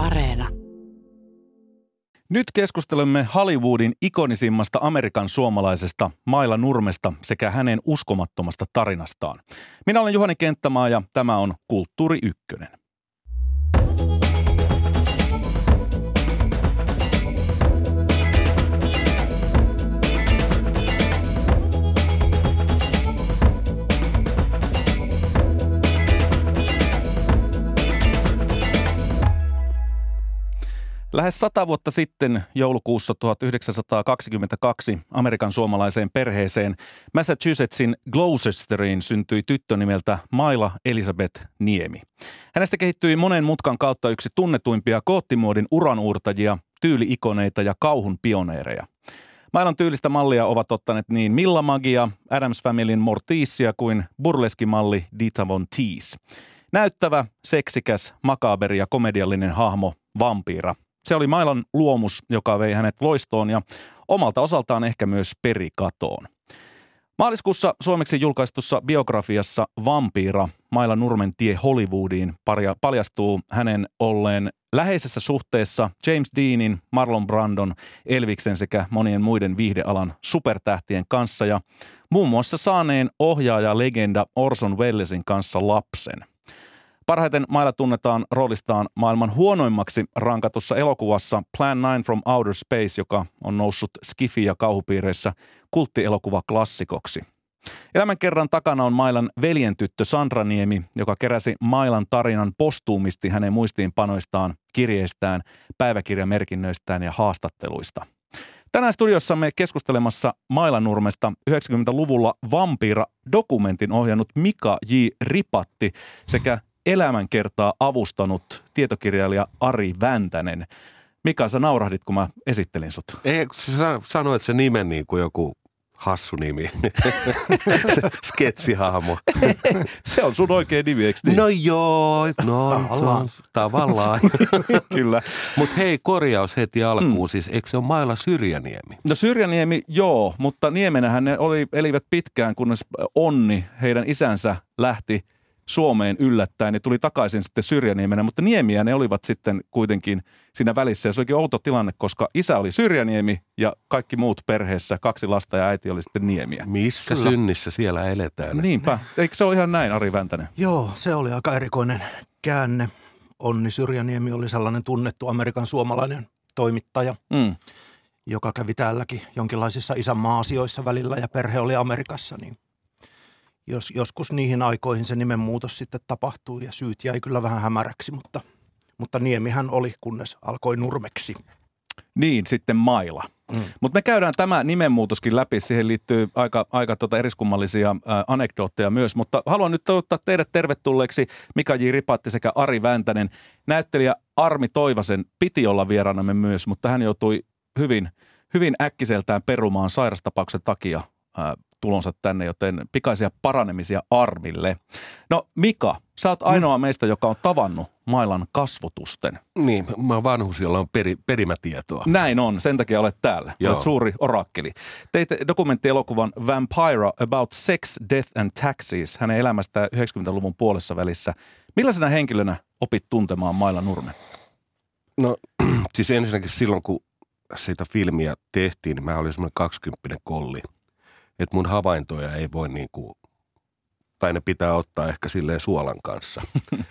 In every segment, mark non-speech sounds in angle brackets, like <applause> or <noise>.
Areena. Nyt keskustelemme Hollywoodin ikonisimmasta Amerikan suomalaisesta Maila Nurmesta sekä hänen uskomattomasta tarinastaan. Minä olen Juhani Kenttämaa ja tämä on Kulttuuri Ykkönen. Lähes sata vuotta sitten joulukuussa 1922 Amerikan suomalaiseen perheeseen Massachusettsin Gloucesteriin syntyi tyttö nimeltä Maila Elizabeth Niemi. Hänestä kehittyi monen mutkan kautta yksi tunnetuimpia koottimuodin uranuurtajia, tyyliikoneita ja kauhun pioneereja. Mailan tyylistä mallia ovat ottaneet niin Milla Magia, Adams Familyn Morticia kuin burleskimalli Dita Von Teese. Näyttävä, seksikäs, makaberi ja komediallinen hahmo, vampiira se oli Mailan luomus, joka vei hänet loistoon ja omalta osaltaan ehkä myös perikatoon. Maaliskuussa suomeksi julkaistussa biografiassa Vampiira, Maila Nurmen tie Hollywoodiin paljastuu hänen olleen läheisessä suhteessa James Deanin, Marlon Brandon, Elviksen sekä monien muiden viihdealan supertähtien kanssa ja muun muassa saaneen ohjaaja legenda Orson Wellesin kanssa lapsen. Parhaiten Maila tunnetaan roolistaan maailman huonoimmaksi rankatussa elokuvassa Plan 9 from Outer Space, joka on noussut skifi- ja kauhupiireissä kulttielokuvaklassikoksi. Elämän kerran takana on Mailan veljen tyttö Sandra Niemi, joka keräsi Mailan tarinan postuumisti hänen muistiinpanoistaan, kirjeistään, päiväkirjamerkinnöistään ja haastatteluista. Tänään studiossamme keskustelemassa Mailanurmesta 90-luvulla Vampira-dokumentin ohjannut Mika J. Ripatti sekä elämänkertaa avustanut tietokirjailija Ari Väntänen. Mika, sä naurahdit, kun mä esittelin sut. Ei, sä sanoit se nimen niin kuin joku hassu nimi. <laughs> se sketsihahmo. <laughs> se on sun oikea nimi, eikö niin? No joo, no tavallaan. tavallaan. <laughs> Kyllä. Mutta hei, korjaus heti alkuun. Mm. Siis eikö se ole mailla Syrjäniemi? No Syrjäniemi, joo, mutta Niemenähän ne oli, elivät pitkään, kunnes Onni, heidän isänsä, lähti – Suomeen yllättäen ja tuli takaisin sitten Syrjäniemenä, mutta Niemiä ne olivat sitten kuitenkin siinä välissä. Ja se olikin outo tilanne, koska isä oli Syrjäniemi ja kaikki muut perheessä, kaksi lasta ja äiti oli sitten Niemiä. Missä Kyllä. synnissä siellä eletään? Niinpä. Eikö se ole ihan näin, Ari Väntänen? Joo, se oli aika erikoinen käänne. Onni Syrjäniemi oli sellainen tunnettu Amerikan suomalainen toimittaja, mm. joka kävi täälläkin jonkinlaisissa isänmaa-asioissa välillä ja perhe oli Amerikassa, niin – jos, joskus niihin aikoihin se nimenmuutos sitten tapahtui ja syyt jäi kyllä vähän hämäräksi, mutta, mutta Niemihän oli, kunnes alkoi Nurmeksi. Niin, sitten Maila. Mm. Mutta me käydään tämä nimenmuutoskin läpi. Siihen liittyy aika, aika tota eriskummallisia ä, anekdootteja myös. Mutta haluan nyt toivottaa teidät tervetulleeksi Mika J. Ripatti sekä Ari Väntänen. Näyttelijä Armi Toivasen piti olla vieraanamme myös, mutta hän joutui hyvin, hyvin äkkiseltään perumaan sairastapauksen takia ä, tulonsa tänne, joten pikaisia paranemisia Armille. No Mika, sä oot ainoa mm. meistä, joka on tavannut mailan kasvotusten. Niin, mä oon vanhus, jolla on peri, perimätietoa. Näin on, sen takia olet täällä. Joo. Olet suuri orakkeli. Teitte dokumenttielokuvan Vampira About Sex, Death and Taxes hänen elämästään 90-luvun puolessa välissä. Millaisena henkilönä opit tuntemaan Maila Nurmen? No <clears throat> siis ensinnäkin silloin, kun sitä filmiä tehtiin, niin mä olin semmoinen 20 kolli – että mun havaintoja ei voi niin kuin, tai ne pitää ottaa ehkä silleen suolan kanssa. <laughs>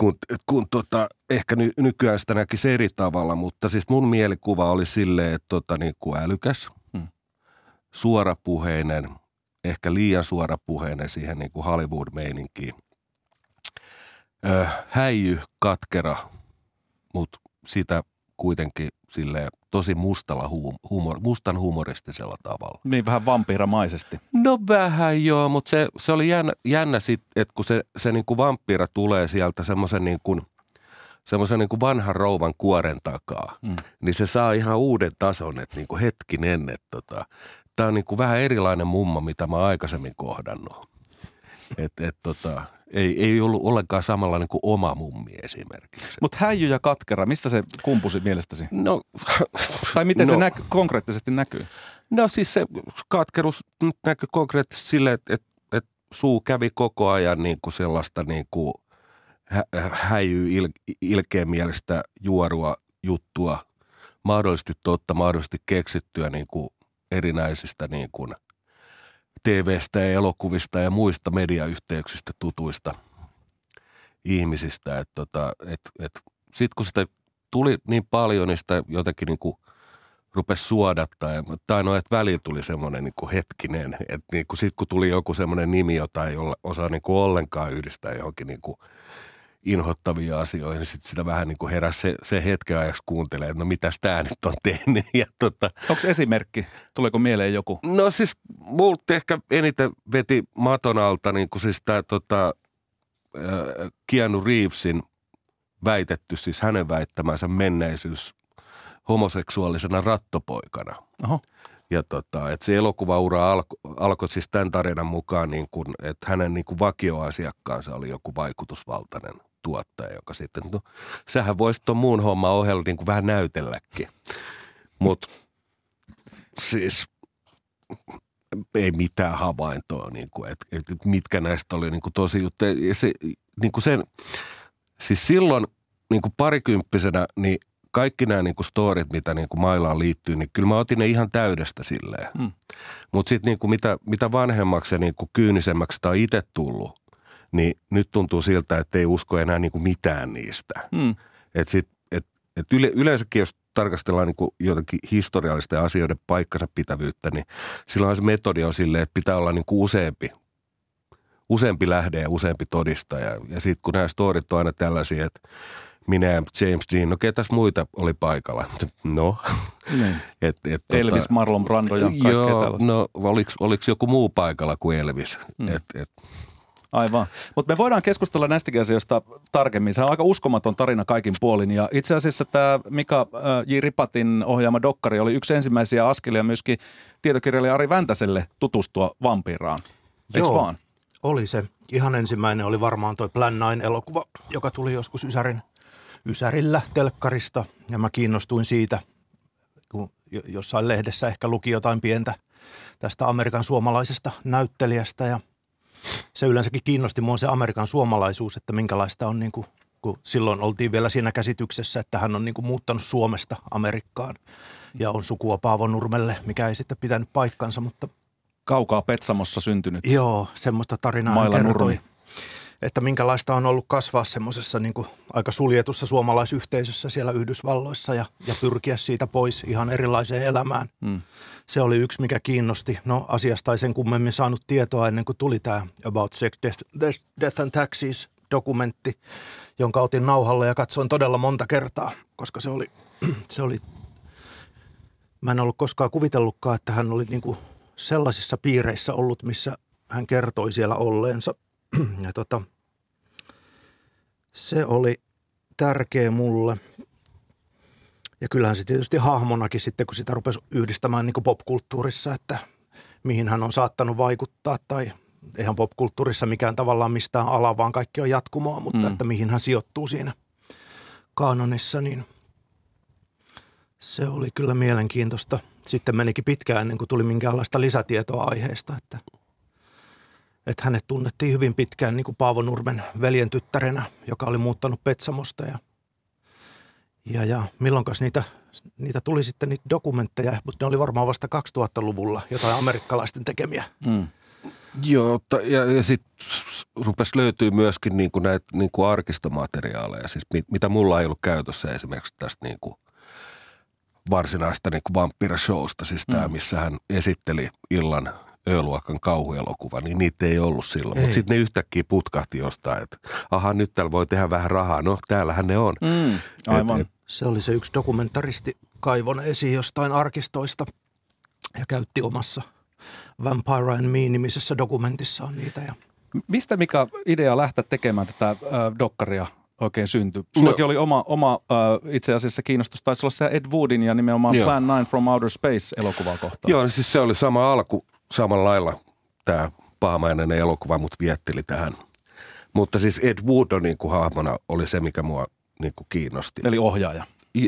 Kun, kun tota, ehkä ny, nykyään sitä näkisi eri tavalla, mutta siis mun mielikuva oli silleen, että tota, niin kuin älykäs, mm. suorapuheinen, ehkä liian suorapuheinen siihen niin kuin Hollywood-meininkiin. Ö, häijy, katkera, mutta sitä kuitenkin sille tosi mustalla humor, mustan humoristisella tavalla. Niin vähän vampiramaisesti. No vähän joo, mutta se, se oli jännä, jännä sit, että kun se, se niin kuin vampira tulee sieltä semmoisen niin kuin, semmoisen niin kuin vanhan rouvan kuoren takaa, mm. niin se saa ihan uuden tason, että niin kuin hetkinen, että tota, tämä on niin kuin vähän erilainen mummo, mitä mä oon aikaisemmin kohdannut. Että et, tota, ei, ei ollut ollenkaan samanlainen kuin oma mummi esimerkiksi. Mutta häijy ja katkera, mistä se kumpusi mielestäsi? No, tai miten no, se näky, konkreettisesti näkyy? No siis se katkerus näkyy konkreettisesti sille, että, että, että suu kävi koko ajan niin kuin sellaista niin kuin hä- häijyy il- ilkeän mielestä juorua juttua, mahdollisesti totta, mahdollisesti keksittyä niin kuin erinäisistä niin kuin TV-stä ja elokuvista ja muista mediayhteyksistä tutuista ihmisistä. Tota, et, et, Sitten kun sitä tuli niin paljon, niin sitä jotenkin niin kuin rupesi suodattaa. Tai no, että välillä tuli semmoinen niin kuin hetkinen, että niin kuin sit kun tuli joku semmoinen nimi, jota ei olla, osaa niin kuin ollenkaan yhdistää johonkin niin kuin inhottavia asioihin, niin sitten sitä vähän niin kuin heräsi se, se hetken ajaksi kuuntelee, että no mitäs tämä nyt on tehnyt. <laughs> Ja tota, Onko esimerkki? Tuleeko mieleen joku? No siis multa ehkä eniten veti maton alta niin kuin siis tämä tota, Keanu Reevesin väitetty, siis hänen väittämänsä menneisyys homoseksuaalisena rattopoikana. Oho. Ja tota, että se elokuvaura alkoi alko siis tämän tarinan mukaan, niin kuin, että hänen niin kuin vakioasiakkaansa oli joku vaikutusvaltainen tuottaja, joka sitten, no sähän voisit tuon muun homman ohella niin kuin vähän näytelläkin. Mutta siis ei mitään havaintoa, niin kuin, että, että mitkä näistä oli niin kuin tosi juttu. Ja se, niin kuin sen, siis silloin niin kuin parikymppisenä, niin kaikki nämä niin kuin storit, mitä niin kuin mailaan liittyy, niin kyllä mä otin ne ihan täydestä silleen. Mm. Mutta sitten niin kuin mitä, mitä vanhemmaksi ja niin kuin kyynisemmäksi tämä on itse tullut, niin nyt tuntuu siltä, että ei usko enää niin kuin mitään niistä. Mm. Et sit, et, et yle, yleensäkin, jos tarkastellaan niin kuin jotenkin historiallisten asioiden paikkansa pitävyyttä, niin silloin se metodi on silleen, että pitää olla niin kuin useampi, useampi lähde ja useampi todistaja. Ja sitten kun nämä storit on aina tällaisia, että minä ja James Dean, no ketäs muita oli paikalla? <laughs> No. Niin. <laughs> et, et, tota- Elvis, tota, Marlon Brando ja kaikkea joo, tällaista. No oliko, oliko joku muu paikalla kuin Elvis? Mm. Et, et, Aivan. Mutta me voidaan keskustella näistäkin asioista tarkemmin. Se on aika uskomaton tarina kaikin puolin. Ja itse asiassa tämä Mika J. Ripatin ohjaama dokkari oli yksi ensimmäisiä askelia myöskin tietokirjailija Ari Väntäselle tutustua vampiiraan. Eikö vaan? oli se. Ihan ensimmäinen oli varmaan toi Plan 9-elokuva, joka tuli joskus Ysärin, Ysärillä telkkarista. Ja mä kiinnostuin siitä, kun jossain lehdessä ehkä luki jotain pientä tästä Amerikan suomalaisesta näyttelijästä ja – se yleensäkin kiinnosti mua se Amerikan suomalaisuus, että minkälaista on niin kuin, kun silloin oltiin vielä siinä käsityksessä, että hän on niin kuin muuttanut Suomesta Amerikkaan ja on sukua Paavo Nurmelle, mikä ei sitten pitänyt paikkansa, mutta Kaukaa Petsamossa syntynyt. Joo, semmoista tarinaa Maila kertoi. Nurmi. Että minkälaista on ollut kasvaa semmoisessa niin aika suljetussa suomalaisyhteisössä siellä Yhdysvalloissa ja, ja pyrkiä siitä pois ihan erilaiseen elämään. Hmm se oli yksi, mikä kiinnosti. No asiasta ei sen kummemmin saanut tietoa ennen kuin tuli tämä About Sex, Death, Death and Taxes dokumentti, jonka otin nauhalle ja katsoin todella monta kertaa, koska se oli, <clears throat> se oli mä en ollut koskaan kuvitellutkaan, että hän oli niin kuin sellaisissa piireissä ollut, missä hän kertoi siellä olleensa. <clears throat> Ja tota, se oli tärkeä mulle. Ja kyllähän se tietysti hahmonakin sitten, kun sitä rupesi yhdistämään niin popkulttuurissa, että mihin hän on saattanut vaikuttaa tai eihän popkulttuurissa mikään tavallaan mistään ala, vaan kaikki on jatkumoa, mutta mm. että mihin hän sijoittuu siinä kanonissa, niin se oli kyllä mielenkiintoista. Sitten menikin pitkään ennen kuin tuli minkäänlaista lisätietoa aiheesta, että, että hänet tunnettiin hyvin pitkään niin kuin Paavo Nurmen veljen tyttärenä, joka oli muuttanut Petsamosta ja ja, ja milloinkas niitä, niitä tuli sitten niitä dokumentteja, mutta ne oli varmaan vasta 2000-luvulla jotain amerikkalaisten tekemiä. Mm. Joo, ja, ja sitten rupesi löytyy myöskin niin kuin näitä niin kuin arkistomateriaaleja, siis mit, mitä mulla ei ollut käytössä esimerkiksi tästä niin kuin varsinaista niin kuin vampire-showsta, siis tämä, mm. missä hän esitteli illan Ö-luokan kauhuelokuva, niin niitä ei ollut silloin. Mutta sitten ne yhtäkkiä putkahti jostain, että aha, nyt täällä voi tehdä vähän rahaa. No, täällähän ne on. Mm, aivan. Et, et, se oli se yksi dokumentaristi kaivon esiin jostain arkistoista ja käytti omassa Vampire and Me-nimisessä dokumentissaan niitä. Ja... Mistä mikä idea lähteä tekemään tätä äh, dokkaria oikein syntyi? Sullakin no, oli oma, oma äh, itse asiassa kiinnostus, taisi olla se Ed Woodin ja nimenomaan joo. Plan 9 from Outer Space elokuvaa kohtaan. Joo, siis se oli sama alku samalla lailla tämä pahamainen elokuva mut vietteli tähän. Mutta siis Ed Wood on niin kuin hahmona oli se, mikä mua niin kuin kiinnosti. Eli ohjaaja.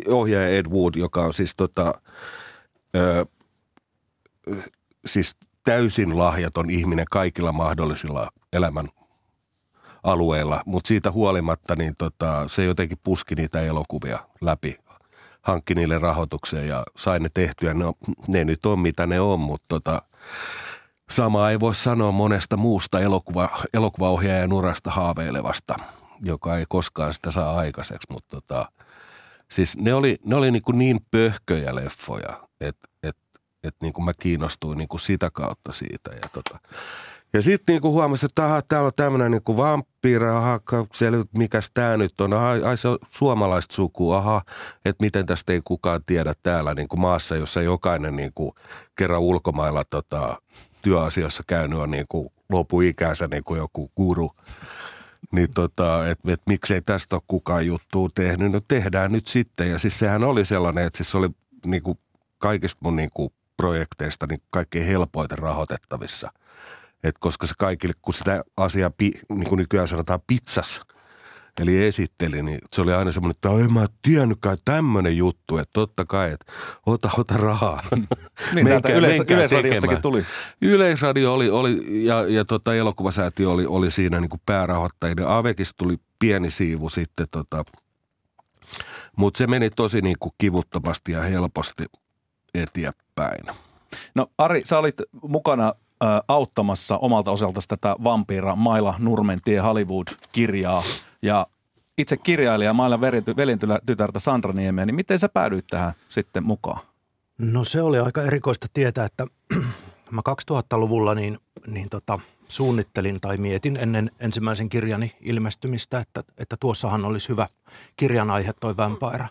Ohjaaja Ed Wood, joka on siis tota, ö, siis täysin lahjaton ihminen kaikilla mahdollisilla elämän alueilla, mutta siitä huolimatta niin tota, se jotenkin puski niitä elokuvia läpi, hankki niille rahoitukseen ja sai ne tehtyä. Ne, ne nyt on mitä ne on, mutta tota, sama ei voi sanoa monesta muusta elokuva, elokuvaohjaajan urasta haaveilevasta, joka ei koskaan sitä saa aikaiseksi, mutta tota, siis ne oli, ne oli niin, kuin niin pöhköjä leffoja, että et, et niin kuin mä kiinnostuin niin kuin sitä kautta siitä. Ja tota, ja sitten niinku huomasin, että aha, täällä on tämmöinen niinku vampyyri, aha, selvä, mikäs tämä nyt on, aha, ai se on suomalaista sukua, aha, että miten tästä ei kukaan tiedä täällä niinku maassa, jossa jokainen niinku kerran ulkomailla tota, työasiassa käynyt on niinku lopuikänsä niinku joku guru. Niin tota, että et, miksei tästä ole kukaan juttua tehnyt, no tehdään nyt sitten. Ja siis sehän oli sellainen, että siis se oli niinku kaikista mun niinku projekteista niin kaikkein helpoiten rahoitettavissa – et koska se kaikille, kun sitä asiaa, niin kuin nykyään sanotaan, pizzas, eli esitteli, niin se oli aina semmoinen, että en mä tiennytkään tämmöinen juttu, että totta kai, että ota, ota rahaa. <laughs> niin, täältä yleis- Yleisradiostakin tuli. Yleisradio oli, oli ja, ja tota, elokuvasäätiö oli, oli siinä niin kuin päärahoittajien. Avekista tuli pieni siivu sitten, tota, mutta se meni tosi niin kuin kivuttomasti ja helposti eteenpäin. No Ari, sä olit mukana auttamassa omalta osalta tätä vampiira Maila Nurmentie Hollywood-kirjaa. Ja itse kirjailija Maila veljentytärtä Sandra Niemeä, niin miten sä päädyit tähän sitten mukaan? No se oli aika erikoista tietää, että <clears throat> mä 2000-luvulla niin, niin tota, suunnittelin tai mietin ennen ensimmäisen kirjani ilmestymistä, että, että tuossahan olisi hyvä kirjan aihe toi Vampire.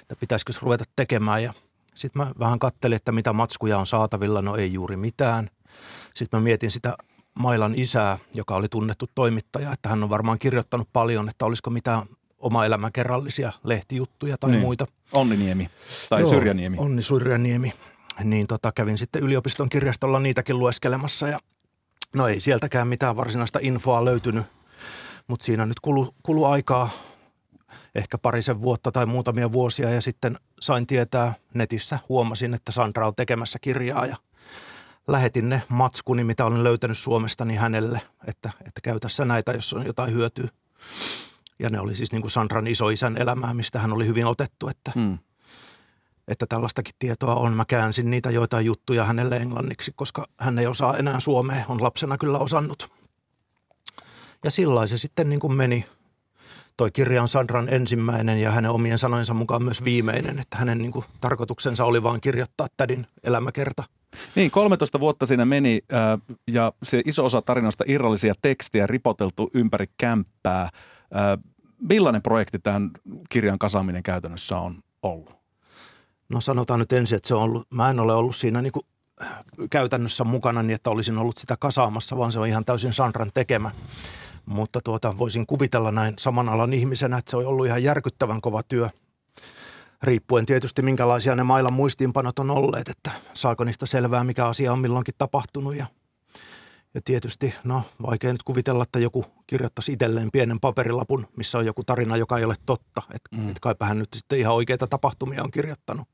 Että pitäisikö ruveta tekemään ja sitten mä vähän kattelin, että mitä matskuja on saatavilla. No ei juuri mitään. Sitten mä mietin sitä Mailan isää, joka oli tunnettu toimittaja, että hän on varmaan kirjoittanut paljon, että olisiko mitään oma elämän kerrallisia lehtijuttuja tai niin. muita. Onni Niemi tai Joo, Syrjäniemi. Onni Syrjäniemi. Niin tota, kävin sitten yliopiston kirjastolla niitäkin lueskelemassa ja no ei sieltäkään mitään varsinaista infoa löytynyt, mutta siinä nyt kulu, kulu aikaa ehkä parisen vuotta tai muutamia vuosia ja sitten sain tietää netissä, huomasin, että Sandra on tekemässä kirjaa ja – lähetin ne matskuni, mitä olen löytänyt Suomesta, niin hänelle, että, että käy tässä näitä, jos on jotain hyötyä. Ja ne oli siis niin kuin Sandran isoisän elämää, mistä hän oli hyvin otettu, että, hmm. että tällaistakin tietoa on. Mä käänsin niitä joitain juttuja hänelle englanniksi, koska hän ei osaa enää suomea, on lapsena kyllä osannut. Ja sillä se sitten niin kuin meni. Toi kirja on Sandran ensimmäinen ja hänen omien sanojensa mukaan myös viimeinen, että hänen niin kuin tarkoituksensa oli vain kirjoittaa tädin elämäkerta – niin, 13 vuotta siinä meni äh, ja se iso osa tarinasta irrallisia tekstejä ripoteltu ympäri kämppää. Äh, millainen projekti tämän kirjan kasaaminen käytännössä on ollut? No sanotaan nyt ensin, että se on ollut, mä en ole ollut siinä niin kuin käytännössä mukana niin, että olisin ollut sitä kasaamassa, vaan se on ihan täysin Sandran tekemä. Mutta tuota, voisin kuvitella näin saman alan ihmisenä, että se on ollut ihan järkyttävän kova työ – riippuen tietysti minkälaisia ne mailan muistiinpanot on olleet, että saako niistä selvää, mikä asia on milloinkin tapahtunut ja ja tietysti, no vaikea nyt kuvitella, että joku kirjoittaisi itselleen pienen paperilapun, missä on joku tarina, joka ei ole totta. Että mm. et kaipa hän nyt sitten ihan oikeita tapahtumia on kirjoittanut.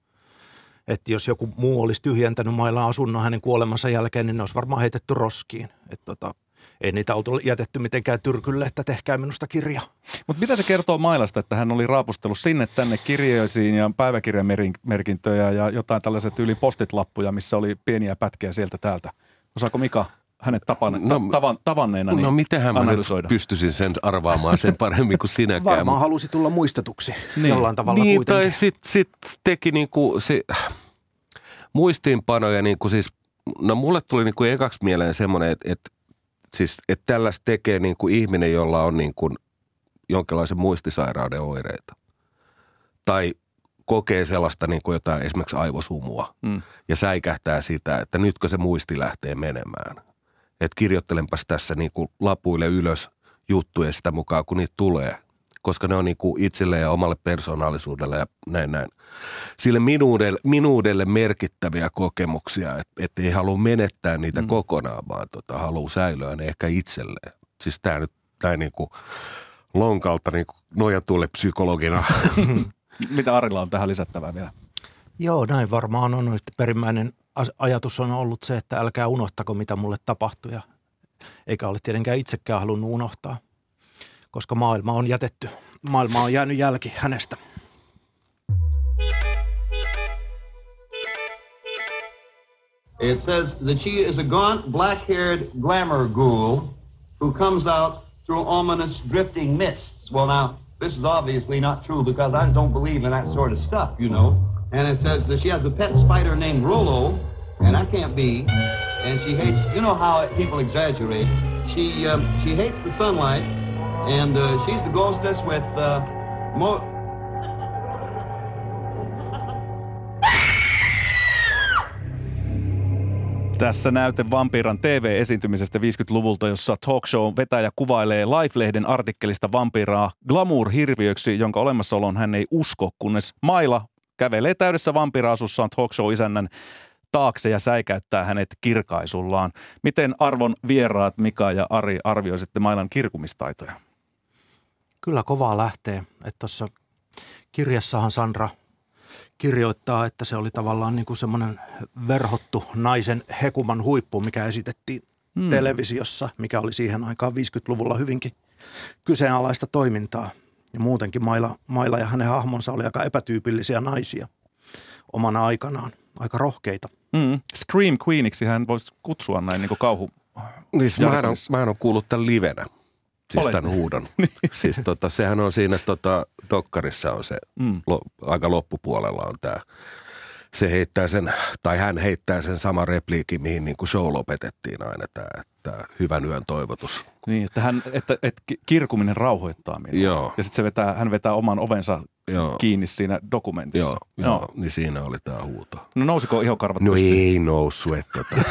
Että jos joku muu olisi tyhjentänyt mailan asunnon hänen kuolemansa jälkeen, niin ne olisi varmaan heitetty roskiin. Että tota, ei niitä oltu jätetty mitenkään tyrkylle, että tehkää minusta kirja. Mutta mitä se kertoo Mailasta, että hän oli raapustellut sinne tänne kirjoisiin ja päiväkirjamerkintöjä ja jotain tällaiset yli postitlappuja, missä oli pieniä pätkiä sieltä täältä. Osaako Mika hänet tapan, no, tavan, tavanneena niin No mitenhän mä nyt pystyisin sen arvaamaan sen paremmin kuin sinäkään. Varmaan halusi tulla muistetuksi niin. jollain tavalla niin, kuitenkin. tai sitten sit teki niinku se, muistiinpanoja niinku siis, no mulle tuli niinku ekaksi mieleen semmoinen, että et siis, että tällaista tekee niin kuin ihminen, jolla on niin kuin jonkinlaisen muistisairauden oireita. Tai kokee sellaista niin kuin jotain esimerkiksi aivosumua mm. ja säikähtää sitä, että nytkö se muisti lähtee menemään. Että kirjoittelenpas tässä niin kuin lapuille ylös juttuja sitä mukaan, kun niitä tulee – koska ne on niin kuin itselle ja omalle persoonallisuudelle ja näin näin. Sille minuudelle, minuudelle merkittäviä kokemuksia, että et ei halua menettää niitä mm. kokonaan, vaan tota, haluaa säilyä ne ehkä itselleen. Siis tämä nyt näin niin kuin lonkalta niin kuin nojatulle psykologina. <laughs> Mitä Arilla on tähän lisättävää vielä? Joo, näin varmaan on. Että perimmäinen ajatus on ollut se, että älkää unohtako, mitä mulle tapahtui. Ja eikä ole tietenkään itsekään halunnut unohtaa – koska maailma on jätetty, maailma on jäänyt jälki hänestä. It says that she is a gaunt, black-haired glamour ghoul who comes out through ominous drifting mists. Well, now, this is obviously not true because I don't believe in that sort of stuff, you know. And it says that she has a pet spider named Rolo, and that can't be. And she hates, you know how people exaggerate. She um, she hates the sunlight, and uh, she's the ghostess with uh, mo- Tässä näyte Vampiran TV-esiintymisestä 50-luvulta, jossa talkshow vetäjä kuvailee Life-lehden artikkelista vampiraa glamour-hirviöksi, jonka olemassaolon hän ei usko, kunnes Maila kävelee täydessä vampiraasussaan talkshow-isännän taakse ja säikäyttää hänet kirkaisullaan. Miten arvon vieraat Mika ja Ari arvioisitte Mailan kirkumistaitoja? Kyllä kovaa lähtee. Että tuossa kirjassahan Sandra kirjoittaa, että se oli tavallaan niin kuin semmoinen verhottu naisen hekuman huippu, mikä esitettiin hmm. televisiossa, mikä oli siihen aikaan 50-luvulla hyvinkin kyseenalaista toimintaa. Ja muutenkin Maila, Maila ja hänen hahmonsa oli aika epätyypillisiä naisia omana aikanaan, aika rohkeita. Mm. Scream Queeniksi hän voisi kutsua näin niin kuin kauhu. Niin, mä, en ole, mä en ole kuullut tämän livenä, siis Olet. tämän huudon. <laughs> Niin. siis tota, sehän on siinä tota, Dokkarissa on se, mm. lo, aika loppupuolella on tämä. Se heittää sen, tai hän heittää sen sama repliikin, mihin niin kuin show lopetettiin aina, tämä, tämä hyvän yön toivotus. Niin, että, hän, että, että kirkuminen rauhoittaa minua. Joo. Ja sitten se vetää, hän vetää oman ovensa joo. kiinni siinä dokumentissa. Joo, joo. joo. niin siinä oli tämä huuto. No nousiko ihokarvat No pystyyn? ei noussut, että tota.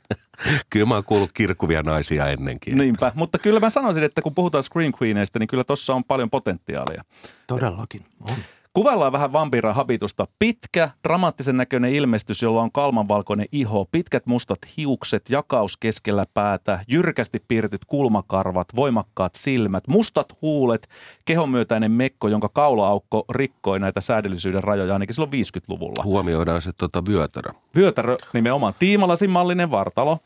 <laughs> kyllä mä oon kuullut kirkuvia naisia ennenkin. Niinpä, mutta kyllä mä sanoisin, että kun puhutaan Screen Queeneista, niin kyllä tuossa on paljon potentiaalia. Todellakin on. Kuvaillaan vähän vampira habitusta. Pitkä, dramaattisen näköinen ilmestys, jolla on kalmanvalkoinen iho, pitkät mustat hiukset, jakaus keskellä päätä, jyrkästi piirretyt kulmakarvat, voimakkaat silmät, mustat huulet, kehonmyötäinen mekko, jonka kaulaaukko rikkoi näitä säädellisyyden rajoja ainakin silloin 50-luvulla. Huomioidaan se tuota vyötärö. Vyötärö nimenomaan. Tiimalasin mallinen vartalo,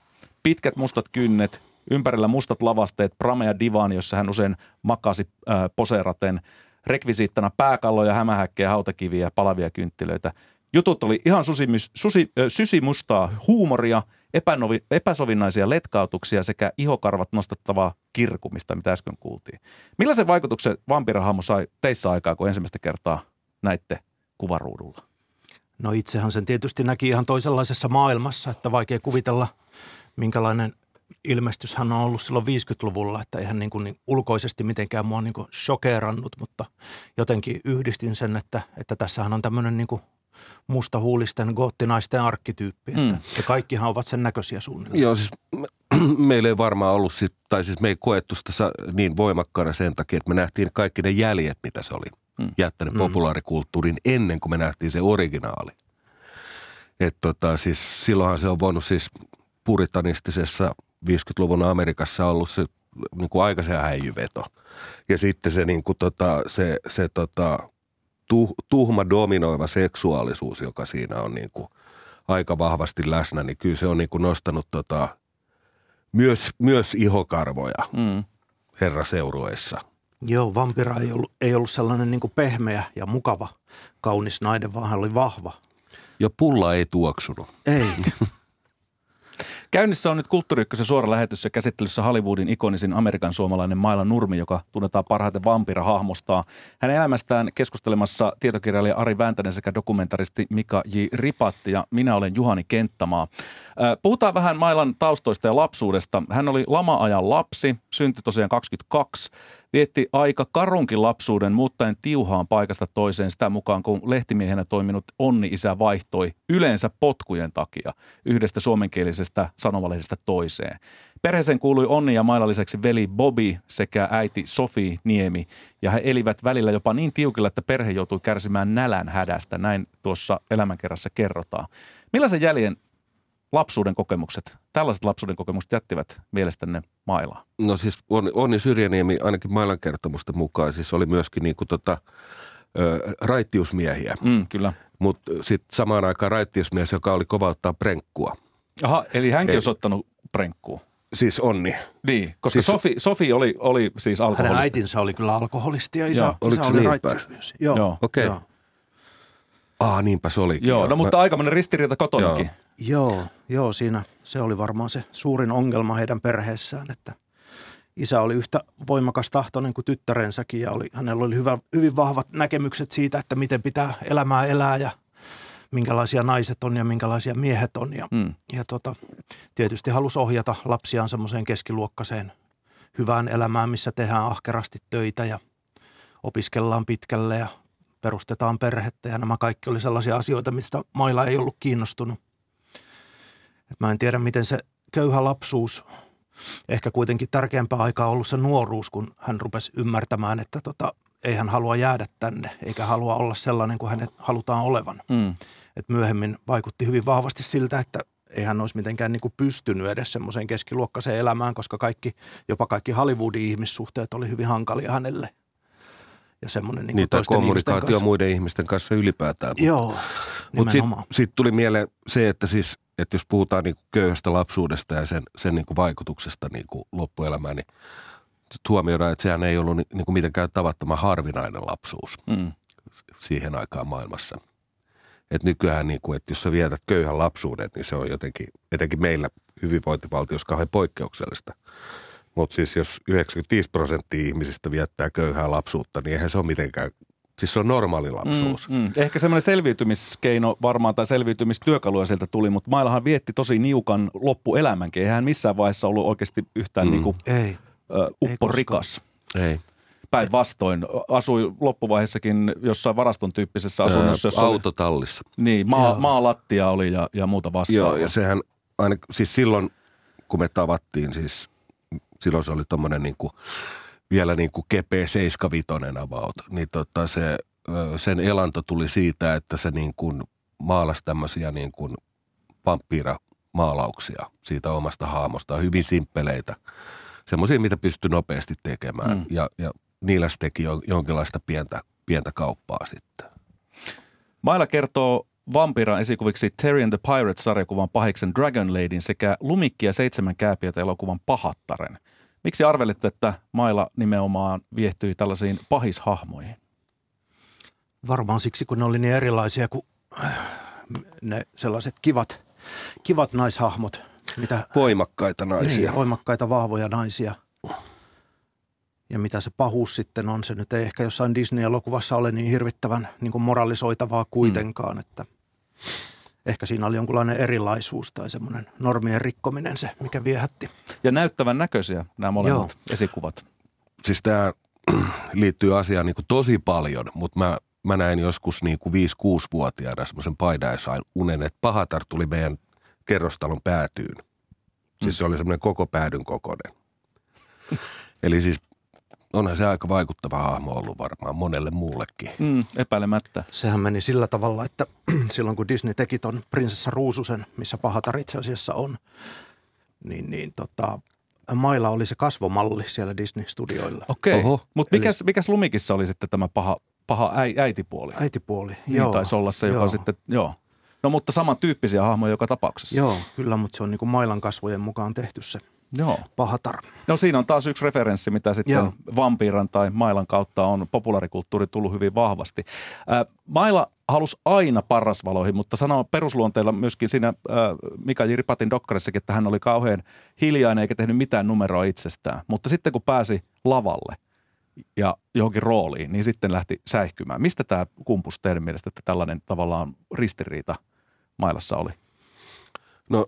pitkät mustat kynnet, ympärillä mustat lavasteet, pramea divan, jossa hän usein makasi äh, poseraten – rekvisiittana pääkalloja, hämähäkkejä, hautakiviä, palavia kynttilöitä. Jutut oli ihan susi, äh, sysimustaa huumoria, epänovi, epäsovinnaisia letkautuksia sekä ihokarvat nostettavaa kirkumista, mitä äsken kuultiin. Millaisen vaikutuksen vampirahahmo sai teissä aikaa, kun ensimmäistä kertaa näitte kuvaruudulla? No itsehän sen tietysti näki ihan toisenlaisessa maailmassa, että vaikea kuvitella, minkälainen ilmestyshän on ollut silloin 50-luvulla, että eihän niin kuin niin ulkoisesti mitenkään mua niin kuin shokeerannut, mutta jotenkin yhdistin sen, että, että tässähän on tämmöinen niin kuin mustahuulisten goottinaisten arkkityyppi. Mm. ja kaikkihan ovat sen näköisiä suunnilleen. Joo, siis <clears throat> meillä ei varmaan ollut, tai siis me ei koettu sitä niin voimakkaana sen takia, että me nähtiin kaikki ne jäljet, mitä se oli mm. jättänyt mm. populaarikulttuurin ennen kuin me nähtiin se originaali. Että tota, siis silloinhan se on voinut siis puritanistisessa 50-luvun Amerikassa ollut se niin kuin aikaisen häijyveto. Ja sitten se, niin kuin tota, se, se tota, tuh, tuhma dominoiva seksuaalisuus, joka siinä on niin kuin aika vahvasti läsnä, niin kyllä se on niin kuin nostanut tota, myös, myös ihokarvoja mm. herraseurueissa. Joo, vampira ei ollut, ei ollut sellainen niin kuin pehmeä ja mukava kaunis nainen, vaan hän oli vahva. Ja pulla ei tuoksunut. Ei. Käynnissä on nyt Kulttuuri suora lähetys ja käsittelyssä Hollywoodin ikonisin Amerikan suomalainen Maila Nurmi, joka tunnetaan parhaiten vampira-hahmostaa. Hänen elämästään keskustelemassa tietokirjailija Ari Vääntänen sekä dokumentaristi Mika J. Ripatti ja minä olen Juhani Kenttämaa. Puhutaan vähän Mailan taustoista ja lapsuudesta. Hän oli lama-ajan lapsi, syntyi tosiaan 22 vietti aika karunkin lapsuuden muuttaen tiuhaan paikasta toiseen sitä mukaan, kun lehtimiehenä toiminut Onni-isä vaihtoi yleensä potkujen takia yhdestä suomenkielisestä sanomalehdestä toiseen. Perheeseen kuului Onni ja Mailla lisäksi veli Bobby sekä äiti Sofi Niemi, ja he elivät välillä jopa niin tiukilla, että perhe joutui kärsimään nälän hädästä. Näin tuossa elämänkerrassa kerrotaan. Millaisen jäljen lapsuuden kokemukset, tällaiset lapsuuden kokemukset jättivät mielestänne Mailaa? No siis Onni Syrjäniemi ainakin Mailan kertomusten mukaan siis oli myöskin niin kuin tota, ö, raittiusmiehiä. Mm, kyllä. Mutta sitten samaan aikaan raittiusmies, joka oli kova ottaa prenkkua. Aha, eli hänkin olisi ottanut prenkkua. Siis Onni. Niin, koska siis, Sofi, Sofi oli, oli siis alkoholisti. Hänen äitinsä oli kyllä alkoholisti ja isä, Joo, isä se oli niin raittiusmies. Joo, Joo. Okei. joo. Ah, niinpä se olikin. Joo, no mutta aikamoinen ristiriita kotonakin. Joo, joo, siinä se oli varmaan se suurin ongelma heidän perheessään, että isä oli yhtä voimakas tahtoinen kuin tyttärensäkin ja oli, hänellä oli hyvä, hyvin vahvat näkemykset siitä, että miten pitää elämää elää ja minkälaisia naiset on ja minkälaisia miehet on. Ja, Mm. ja tota, tietysti halusi ohjata lapsiaan semmoiseen keskiluokkaiseen hyvään elämään, missä tehdään ahkerasti töitä ja opiskellaan pitkälle ja perustetaan perhettä. Ja nämä kaikki oli sellaisia asioita, mistä mailla ei ollut kiinnostunut. Et mä en tiedä, miten se köyhä lapsuus, ehkä kuitenkin tärkeämpää aikaa ollut se nuoruus, kun hän rupesi ymmärtämään, että tota, ei hän halua jäädä tänne, eikä halua olla sellainen kuin hänet halutaan olevan. Mm. Et myöhemmin vaikutti hyvin vahvasti siltä, että ei hän olisi mitenkään niin kuin pystynyt edes semmoiseen keskiluokkaiseen elämään, koska kaikki, jopa kaikki Hollywoodin ihmissuhteet oli hyvin hankalia hänelle. Ja semmoinen niin kuin Niin, ihmisten kommunikaatio kanssa. muiden ihmisten kanssa ylipäätään. Joo, Mutta sitten sit tuli mieleen se, että siis, että jos puhutaan niinku köyhästä lapsuudesta ja sen, sen niinku vaikutuksesta niinku loppuelämään, niin sit huomioidaan, että sehän ei ollut ni- niinku mitenkään tavattoman harvinainen lapsuus Mm. siihen aikaan maailmassa. Et nykyään, niinku, että jos sä vietät köyhän lapsuuden, niin se on jotenkin, etenkin meillä hyvinvointivaltiossa kauhean poikkeuksellista. Mutta siis jos 95 prosenttia ihmisistä viettää köyhää lapsuutta, niin eihän se ole mitenkään, siis se on normaali lapsuus. Mm, mm. Ehkä semmoinen selviytymiskeino varmaan tai selviytymistyökaluja sieltä tuli, mutta Mailahan vietti tosi niukan loppuelämänkin. Eihän missään vaiheessa ollut oikeasti yhtään Mm. mm. niinku, Ei, ö, upporikas. Ei. Päinvastoin asui loppuvaiheessakin jossain varaston tyyppisessä asunnossa, jossa oli, autotallissa. niin, maa, maalattia oli ja, ja muuta vastaavaa. Joo, ja sehän aina, siis silloin kun me tavattiin, siis silloin se oli tommonen niinku, vielä niinku kepeä 75 about, niin tota se, sen elanto tuli siitä, että se niinku maalasi tämmöisiä niinku vamppiiramaalauksia siitä omasta haamosta, hyvin simppeleitä, semmoisia, mitä pystyi nopeasti tekemään, Mm. ja, ja niillä se teki jo, jonkinlaista pientä, pientä kauppaa sitten. Maila kertoo Vampiran esikuviksi Terry and the Pirates-sarjakuvan pahiksen Dragon Ladyn sekä Lumikki ja seitsemän kääpiötä elokuvan Pahattaren. Miksi arvelitte, että Maila nimenomaan viehtyi tällaisiin pahishahmoihin? varmaan siksi, kun ne oli niin erilaisia kuin äh, ne sellaiset kivat, kivat naishahmot, mitä Voimakkaita naisia. Niin, voimakkaita, vahvoja naisia. Ja mitä se pahuus sitten on, se nyt ei ehkä jossain Disney-elokuvassa ole niin hirvittävän niin kuin moralisoitavaa kuitenkaan, mm. että ehkä siinä oli jonkunlainen erilaisuus tai semmoinen normien rikkominen se, mikä viehätti. Ja näyttävän näköisiä nämä molemmat Joo. esikuvat. siis tämä <clears throat> liittyy asiaan niin kuin tosi paljon, mutta mä, mä näin joskus niin kuin 5-6-vuotiaana semmoisen paidaisain unen, että pahatar tuli meidän kerrostalon päätyyn. Siis se oli semmoinen koko päädyn kokoinen. <laughs> Eli siis onhan se aika vaikuttava hahmo ollut varmaan monelle muullekin. Mm, epäilemättä. Sehän meni sillä tavalla, että <clears throat> silloin kun Disney teki ton Prinsessa Ruususen, missä pahatar itse asiassa on, niin, niin tota, Maila oli se kasvomalli siellä Disney-studioilla. Okei, Oho. mutta mikäs, mikäs Lumikissa oli sitten tämä paha, paha äi, äitipuoli? Äitipuoli, niin joo. taisi olla se, joka joo. sitten, joo. No mutta samantyyppisiä hahmoja joka tapauksessa. Joo, kyllä, mutta se on niin kuin Mailan kasvojen mukaan tehty se Joo. pahatar. No siinä on taas yksi referenssi, mitä sitten Joo. vampiiran tai mailan kautta on populaarikulttuuri tullut hyvin vahvasti. Ää, Maila halusi aina parrasvaloihin, mutta sanoo perusluonteella myöskin siinä ää, Mika J. Ripatin että hän oli kauhean hiljainen eikä tehnyt mitään numeroa itsestään. Mutta sitten kun pääsi lavalle ja johonkin rooliin, niin sitten lähti säihkymään. Mistä tämä kumpus teidän mielestä, että tällainen tavallaan ristiriita Mailassa oli? No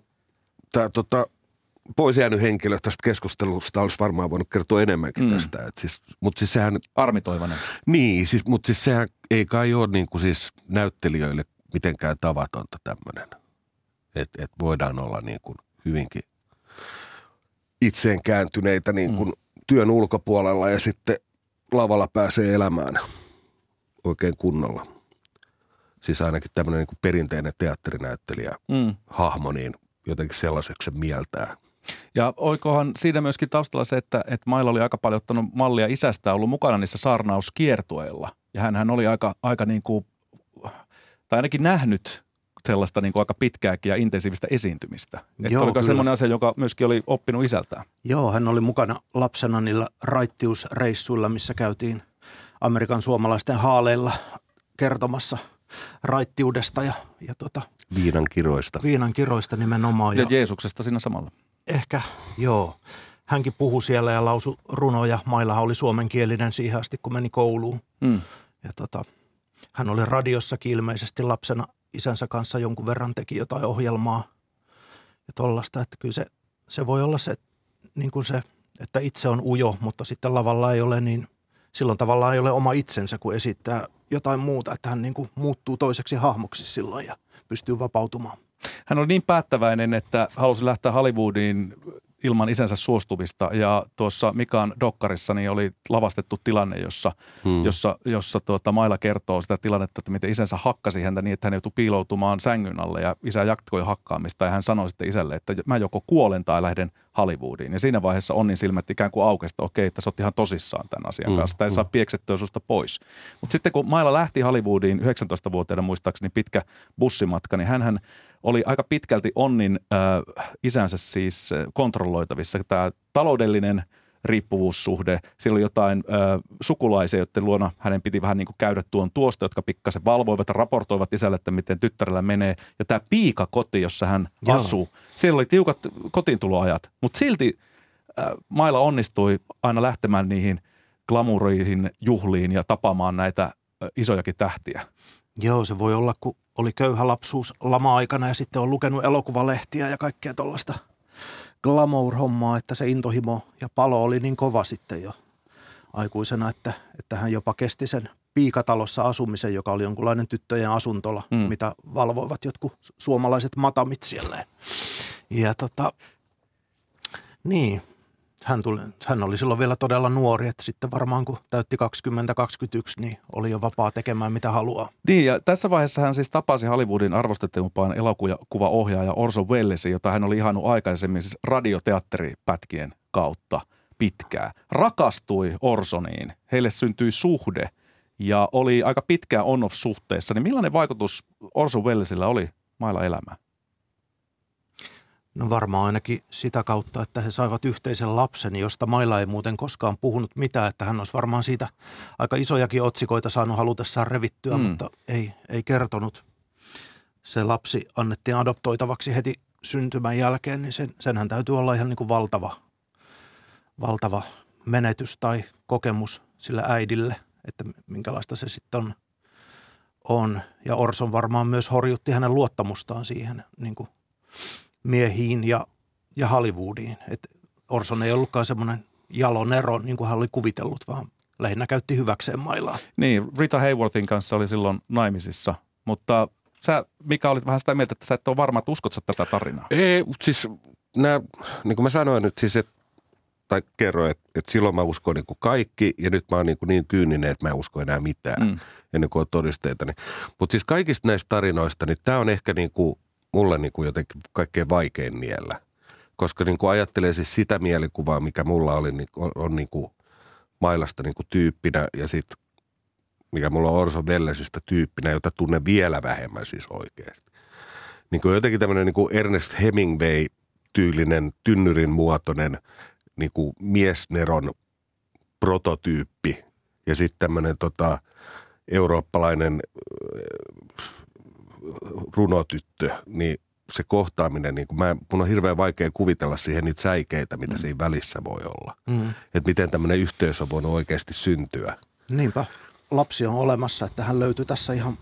tämä tota, pois jäänyt henkilö tästä keskustelusta olisi varmaan voinut kertoa enemmänkin Mm. mm. tästä. Et siis, mutta siis sehän Armi Toivonen. Niin, siis, mutta siis sehän ei kai ole niin kuin siis näyttelijöille mitenkään tavatonta tämmöinen. Että et voidaan olla niin kuin hyvinkin itseen kääntyneitä niin kuin mm. työn ulkopuolella ja sitten lavalla pääsee elämään oikein kunnolla. Siis ainakin tämmöinen niin kuin perinteinen teatterinäyttelijä Mm. hahmo, niin jotenkin sellaiseksi se mieltää. Ja oikohan siinä myöskin taustalla se, että, että Maila oli aika paljon ottanut mallia isästä, ollut mukana niissä saarnauskiertueilla. Ja hän oli aika, aika niin kuin, tai ainakin nähnyt sellaista niin kuin aika pitkääkin ja intensiivistä esiintymistä. Että Joo, oliko kyllä. semmoinen asia, joka myöskin oli oppinut isältään? Joo, hän oli mukana lapsena niillä raittiusreissuilla, missä käytiin Amerikan suomalaisten haaleilla kertomassa raittiudesta ja, ja tota, Viinan kiroista. Viinan kiroista nimenomaan. Ja, ja Jeesuksesta siinä samalla. Ehkä, joo. Hänkin puhui siellä ja lausui runoja. Maillahan oli suomenkielinen siihen asti, kun meni kouluun. Mm. Ja tota, hän oli radiossakin ilmeisesti lapsena isänsä kanssa jonkun verran teki jotain ohjelmaa ja tollasta, että kyllä se, se voi olla se, niin kuin se, että itse on ujo, mutta sitten lavalla ei ole, niin silloin tavallaan ei ole oma itsensä, kun esittää jotain muuta, että hän niin kuin muuttuu toiseksi hahmoksi silloin ja pystyy vapautumaan. Hän oli niin päättäväinen, että halusi lähteä Hollywoodiin ilman isänsä suostumista. Ja tuossa Mikan dokkarissa niin oli lavastettu tilanne, jossa, hmm. jossa, jossa tuota, Maila kertoo sitä tilannetta, että miten isänsä hakkasi häntä niin, että hän joutui piiloutumaan sängyn alle ja isä jatkoi hakkaamista. Ja hän sanoi sitten isälle, että mä joko kuolen tai lähden Hollywoodiin. Ja siinä vaiheessa Onnin silmät ikään kuin aukesta, okei, että sä oot ihan tosissaan tämän asian hmm. kanssa. Tämä ei hmm. saa pieksettyä susta pois. Mutta sitten kun Maila lähti Hollywoodiin 19-vuotiaana muistaakseni pitkä bussimatka, niin hän oli aika pitkälti Onnin äh, isänsä siis kontrolloitavissa. Tämä taloudellinen riippuvuussuhde. Siellä oli jotain äh, sukulaisia, joiden luona hänen piti vähän niin kuin käydä tuon tuosta, jotka pikkasen valvoivat ja raportoivat isälle, että miten tyttärellä menee. Ja tämä piikakoti, jossa hän Joo. asuu, siellä oli tiukat kotiintuloajat, mutta silti äh, Maila onnistui aina lähtemään niihin glamuroihin juhliin ja tapaamaan näitä äh, isojakin tähtiä. Joo, se voi olla, kun oli köyhä lapsuus lama-aikana ja sitten on lukenut elokuvalehtiä ja kaikkea tuollaista glamour-hommaa, että se intohimo ja palo oli niin kova sitten jo aikuisena, että, että hän jopa kesti sen piikatalossa asumisen, joka oli jonkunlainen tyttöjen asuntola, mm. mitä valvoivat jotkut suomalaiset matamit siellä. Ja tota, niin, hän, tuli, hän oli silloin vielä todella nuori, että sitten varmaan kun täytti 20-21, niin oli jo vapaa tekemään mitä haluaa. Niin ja tässä vaiheessa hän siis tapasi Hollywoodin arvostettavimpaan elokuvaohjaaja Orson Wellesin, jota hän oli ihannut aikaisemmin siis radioteatteripätkien kautta pitkään. Rakastui Orsoniin, heille syntyi suhde ja oli aika pitkään on-off-suhteessa. Niin millainen vaikutus Orson Wellesillä oli mailla elämään? No varmaan ainakin sitä kautta, että he saivat yhteisen lapsen, josta Maila ei muuten koskaan puhunut mitään, että hän olisi varmaan siitä aika isojakin otsikoita saanut halutessaan revittyä, mm. mutta ei, ei kertonut. Se lapsi annettiin adoptoitavaksi heti syntymän jälkeen, niin sen, senhän täytyy olla ihan niin kuin valtava, valtava menetys tai kokemus sille äidille, että minkälaista se sitten on. on. Ja Orson varmaan myös horjutti hänen luottamustaan siihen niin kuin miehiin ja, ja Hollywoodiin. Et Orson ei ollutkaan semmoinen jalonero, niin kuin hän oli kuvitellut, vaan lähinnä käytti hyväkseen mailaa. Niin, Rita Hayworthin kanssa oli silloin naimisissa, mutta sä, mikä olit vähän sitä mieltä, että sä et ole varma, että uskotko tätä tarinaa? Ei, siis nämä, niin kuin mä sanoin nyt siis, että tai kerroin, että, että silloin mä uskoin niin kuin kaikki ja nyt mä oon niin, kuin niin kyyninen, että mä en usko enää mitään mm. ennen kuin on todisteita. Mutta siis kaikista näistä tarinoista, niin tämä on ehkä niin kuin mulle niin kuin jotenkin kaikkein vaikein niellä. Koska niin kuin ajattelee siis sitä mielikuvaa, mikä mulla oli, niin on, on niin kuin mailasta niin kuin tyyppinä ja sitten mikä mulla on Orso Vellesistä tyyppinä, jota tunnen vielä vähemmän siis oikeasti. Niin kuin jotenkin tämmöinen niin kuin Ernest Hemingway-tyylinen, tynnyrin muotoinen niin kuin miesneron prototyyppi ja sitten tämmöinen tota, eurooppalainen runotyttö, niin se kohtaaminen, niin mä, mun on hirveän vaikea kuvitella siihen niitä säikeitä, mitä mm. siinä välissä voi olla. Mm. Että miten tämmöinen yhteys on voinut oikeasti syntyä. Niinpä. Lapsi on olemassa, että hän löytyy tässä ihan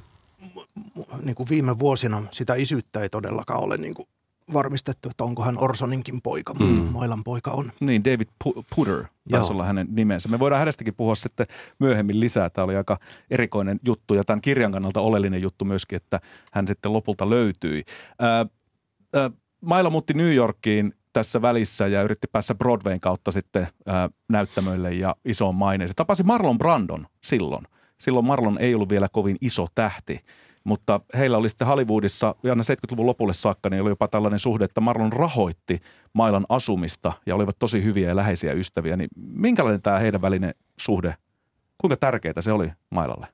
niin kuin viime vuosina. Sitä isyyttä ei todellakaan ole niin kuin varmistettu, että onko hän Orsoninkin poika, mm. mutta Mailan poika on. Niin, David Putter taisi olla hänen nimensä. Me voidaan hänestäkin puhua sitten myöhemmin lisää. Tämä oli aika erikoinen juttu ja tämän kirjan kannalta oleellinen juttu myöskin, että hän sitten lopulta löytyi. Ää, ää, Maila muutti New Yorkiin tässä välissä ja yritti päässä Broadwayn kautta sitten ää, näyttämöille ja isoon maineeseen. Tapasi Marlon Brandon silloin. Silloin Marlon ei ollut vielä kovin iso tähti. Mutta heillä oli sitten Hollywoodissa aina 70-luvun lopulle saakka, niin oli jopa tällainen suhde, että Marlon rahoitti Mailan asumista ja olivat tosi hyviä ja läheisiä ystäviä. Niin minkälainen tämä heidän välinen suhde, kuinka tärkeää se oli Mailalle?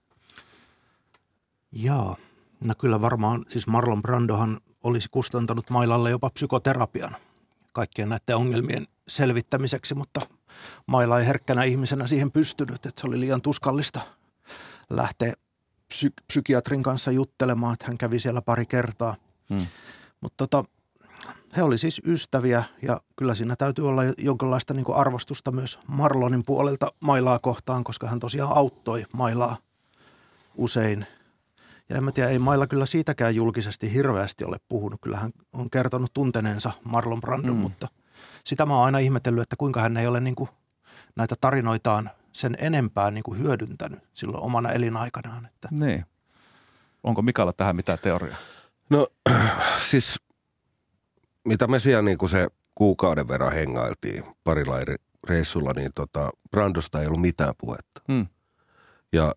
Joo, No kyllä varmaan, siis Marlon Brandohan olisi kustantanut Mailalle jopa psykoterapian kaikkien näiden ongelmien selvittämiseksi, mutta Maila ei herkkänä ihmisenä siihen pystynyt, että se oli liian tuskallista lähteä psy- psykiatrin kanssa juttelemaan, että hän kävi siellä pari kertaa. Hmm. Mutta tota, he oli siis ystäviä ja kyllä siinä täytyy olla jonkinlaista niin arvostusta myös Marlonin puolelta Mailaa kohtaan, koska hän tosiaan auttoi Mailaa usein. Ja en mä tiedä, ei Mailla kyllä siitäkään julkisesti hirveästi ole puhunut. Kyllä hän on kertonut tunteneensa Marlon Brandon, mm. mutta sitä mä oon aina ihmetellyt, että kuinka hän ei ole niin kuin näitä tarinoitaan sen enempää niin kuin hyödyntänyt silloin omana elinaikanaan. Että. Niin. Onko Mikalla tähän mitään teoriaa? No <clears throat> siis mitä me siellä niin kuin se kuukauden verran hengailtiin parilla eri reissulla, niin tota, Brandosta ei ollut mitään puhetta. Hmm. Ja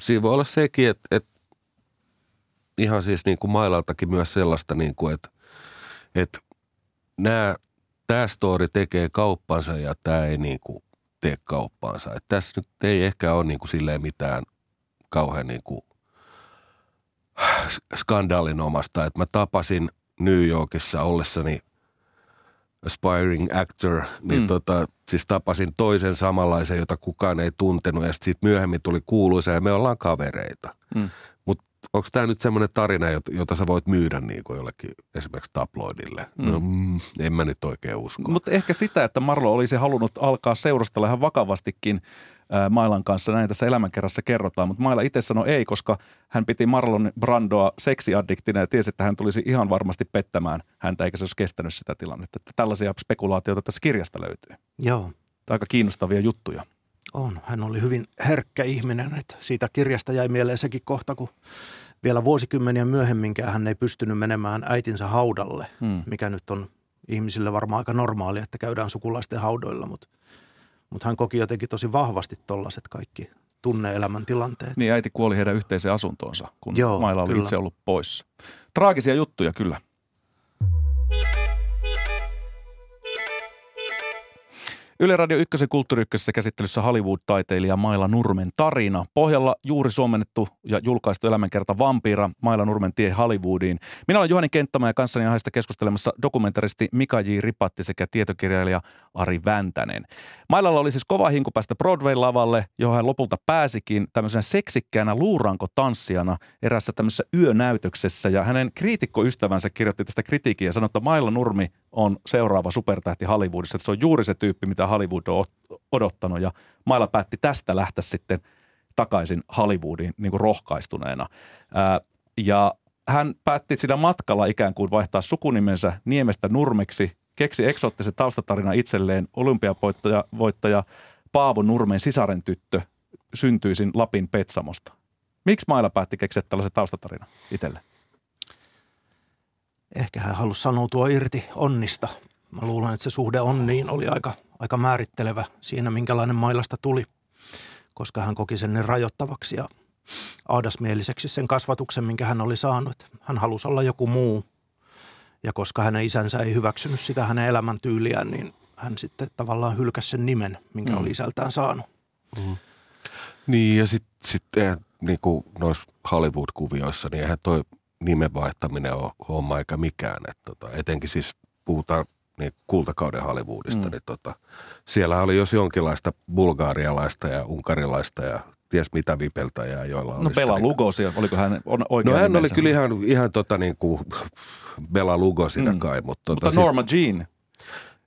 siinä voi olla sekin, että, että ihan siis niin kuin mailaltakin myös sellaista, niin kuin, että, että nämä, tämä story tekee kauppansa ja tämä ei niin kuin tee kauppaansa. Että tässä nyt ei ehkä ole niin kuin silleen mitään kauhean niin kuin skandaalinomaista, että mä tapasin New Yorkissa ollessani aspiring actor, niin mm. tota, siis tapasin toisen samanlaisen, jota kukaan ei tuntenut ja sitten myöhemmin tuli kuuluisa ja me ollaan kavereita. Mm onko tämä nyt semmoinen tarina, jota, jota sä voit myydä niin kuin jollekin esimerkiksi tabloidille? Mm. No, mm, en mä nyt oikein usko. Mutta ehkä sitä, että Marlo olisi halunnut alkaa seurustella ihan vakavastikin ää, Mailan kanssa, näin tässä elämänkerrassa kerrotaan, mutta Maila itse sanoi ei, koska hän piti Marlon Brandoa seksiaddiktina ja tiesi, että hän tulisi ihan varmasti pettämään häntä, eikä se olisi kestänyt sitä tilannetta. Että tällaisia spekulaatioita tässä kirjasta löytyy. Joo. Aika kiinnostavia juttuja. On. Hän oli hyvin herkkä ihminen. Että siitä kirjasta jäi mieleen sekin kohta, kun vielä vuosikymmeniä myöhemminkään hän ei pystynyt menemään äitinsä haudalle, hmm. mikä nyt on ihmisille varmaan aika normaalia, että käydään sukulaisten haudoilla, mutta, mutta hän koki jotenkin tosi vahvasti tollaiset kaikki tunne-elämän tilanteet. Niin äiti kuoli heidän yhteiseen asuntoonsa, kun Joo, Maila oli kyllä. itse ollut poissa. Traagisia juttuja kyllä. Yle Radio 1 Kulttuuri käsittelyssä Hollywood-taiteilija Maila Nurmen tarina. Pohjalla juuri suomennettu ja julkaistu elämänkerta Vampiira Maila Nurmen tie Hollywoodiin. Minä olen Juhani Kenttämä ja kanssani aiheesta keskustelemassa dokumentaristi Mika J. Ripatti sekä tietokirjailija Ari Väntänen. Mailalla oli siis kova hinku päästä Broadway-lavalle, johon hän lopulta pääsikin tämmöisenä seksikkäänä luuranko-tanssijana erässä tämmöisessä yönäytöksessä. Ja hänen kriitikkoystävänsä kirjoitti tästä kritiikkiä ja sanoi, että Maila Nurmi on seuraava supertähti Hollywoodissa. Että se on juuri se tyyppi, mitä Hollywood on odottanut. Ja Maila päätti tästä lähteä sitten takaisin Hollywoodiin niin kuin rohkaistuneena. Ää, ja hän päätti sillä matkalla ikään kuin vaihtaa sukunimensä Niemestä Nurmeksi, keksi eksoottisen taustatarina itselleen, olympiavoittaja voittaja Paavo Nurmen sisaren tyttö syntyisin Lapin Petsamosta. Miksi Maila päätti keksiä tällaisen taustatarina itselle? Ehkä hän halusi sanoutua irti onnista. Mä luulen, että se suhde onniin oli aika, aika määrittelevä siinä, minkälainen Mailasta tuli, koska hän koki sen niin rajoittavaksi ja aadasmieliseksi sen kasvatuksen, minkä hän oli saanut. Hän halusi olla joku muu. Ja koska hänen isänsä ei hyväksynyt sitä hänen elämäntyyliään, niin hän sitten tavallaan hylkäsi sen nimen, minkä mm. oli isältään saanut. Mm. Niin ja sitten sit, niin kuin noissa Hollywood-kuvioissa, niin eihän toi nimen vaihtaminen ole homma eikä mikään. Et tota, etenkin siis puhutaan niin kultakauden Hollywoodista, mm. niin tota, siellä oli jos jonkinlaista bulgaarialaista ja unkarilaista ja ties mitä vipeltäjää, joilla No Bela niin, Lugosi, oliko hän on oikein No hän nimensä? oli kyllä ihan, ihan tota niin kuin Bela Lugosina mm. kai. Mutta, tota, mutta Norma sit, Jean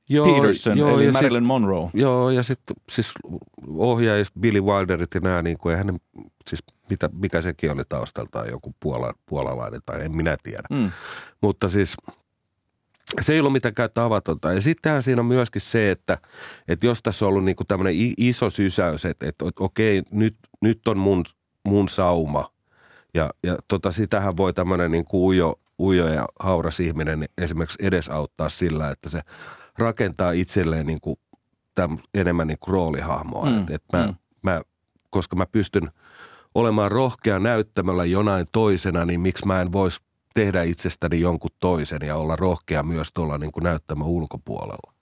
joo, Peterson, joo, eli Marilyn sit, Monroe. Joo, ja sitten siis ohjaajista Billy Wilderit ja nämä, niin kuin, eihän ne, siis mitä, mikä sekin oli taustaltaan, joku puola, puolalainen tai en minä tiedä. Mm. Mutta siis se ei ollut mitenkään tavatonta. Ja sittenhän siinä on myöskin se, että, että jos tässä on ollut niin tämmöinen iso sysäys, että, että, että okei, nyt, nyt on mun, mun sauma. Ja, ja tota, sitähän voi tämmöinen niin kuin ujo, ujo ja hauras ihminen esimerkiksi edesauttaa sillä, että se rakentaa itselleen niin kuin täm, enemmän niin kuin roolihahmoa. Mm, että, että mä, mm. mä, koska mä pystyn olemaan rohkea näyttämällä jonain toisena, niin miksi mä en voisi tehdä itsestäni jonkun toisen ja olla rohkea myös tuolla niin kuin näyttämä ulkopuolella.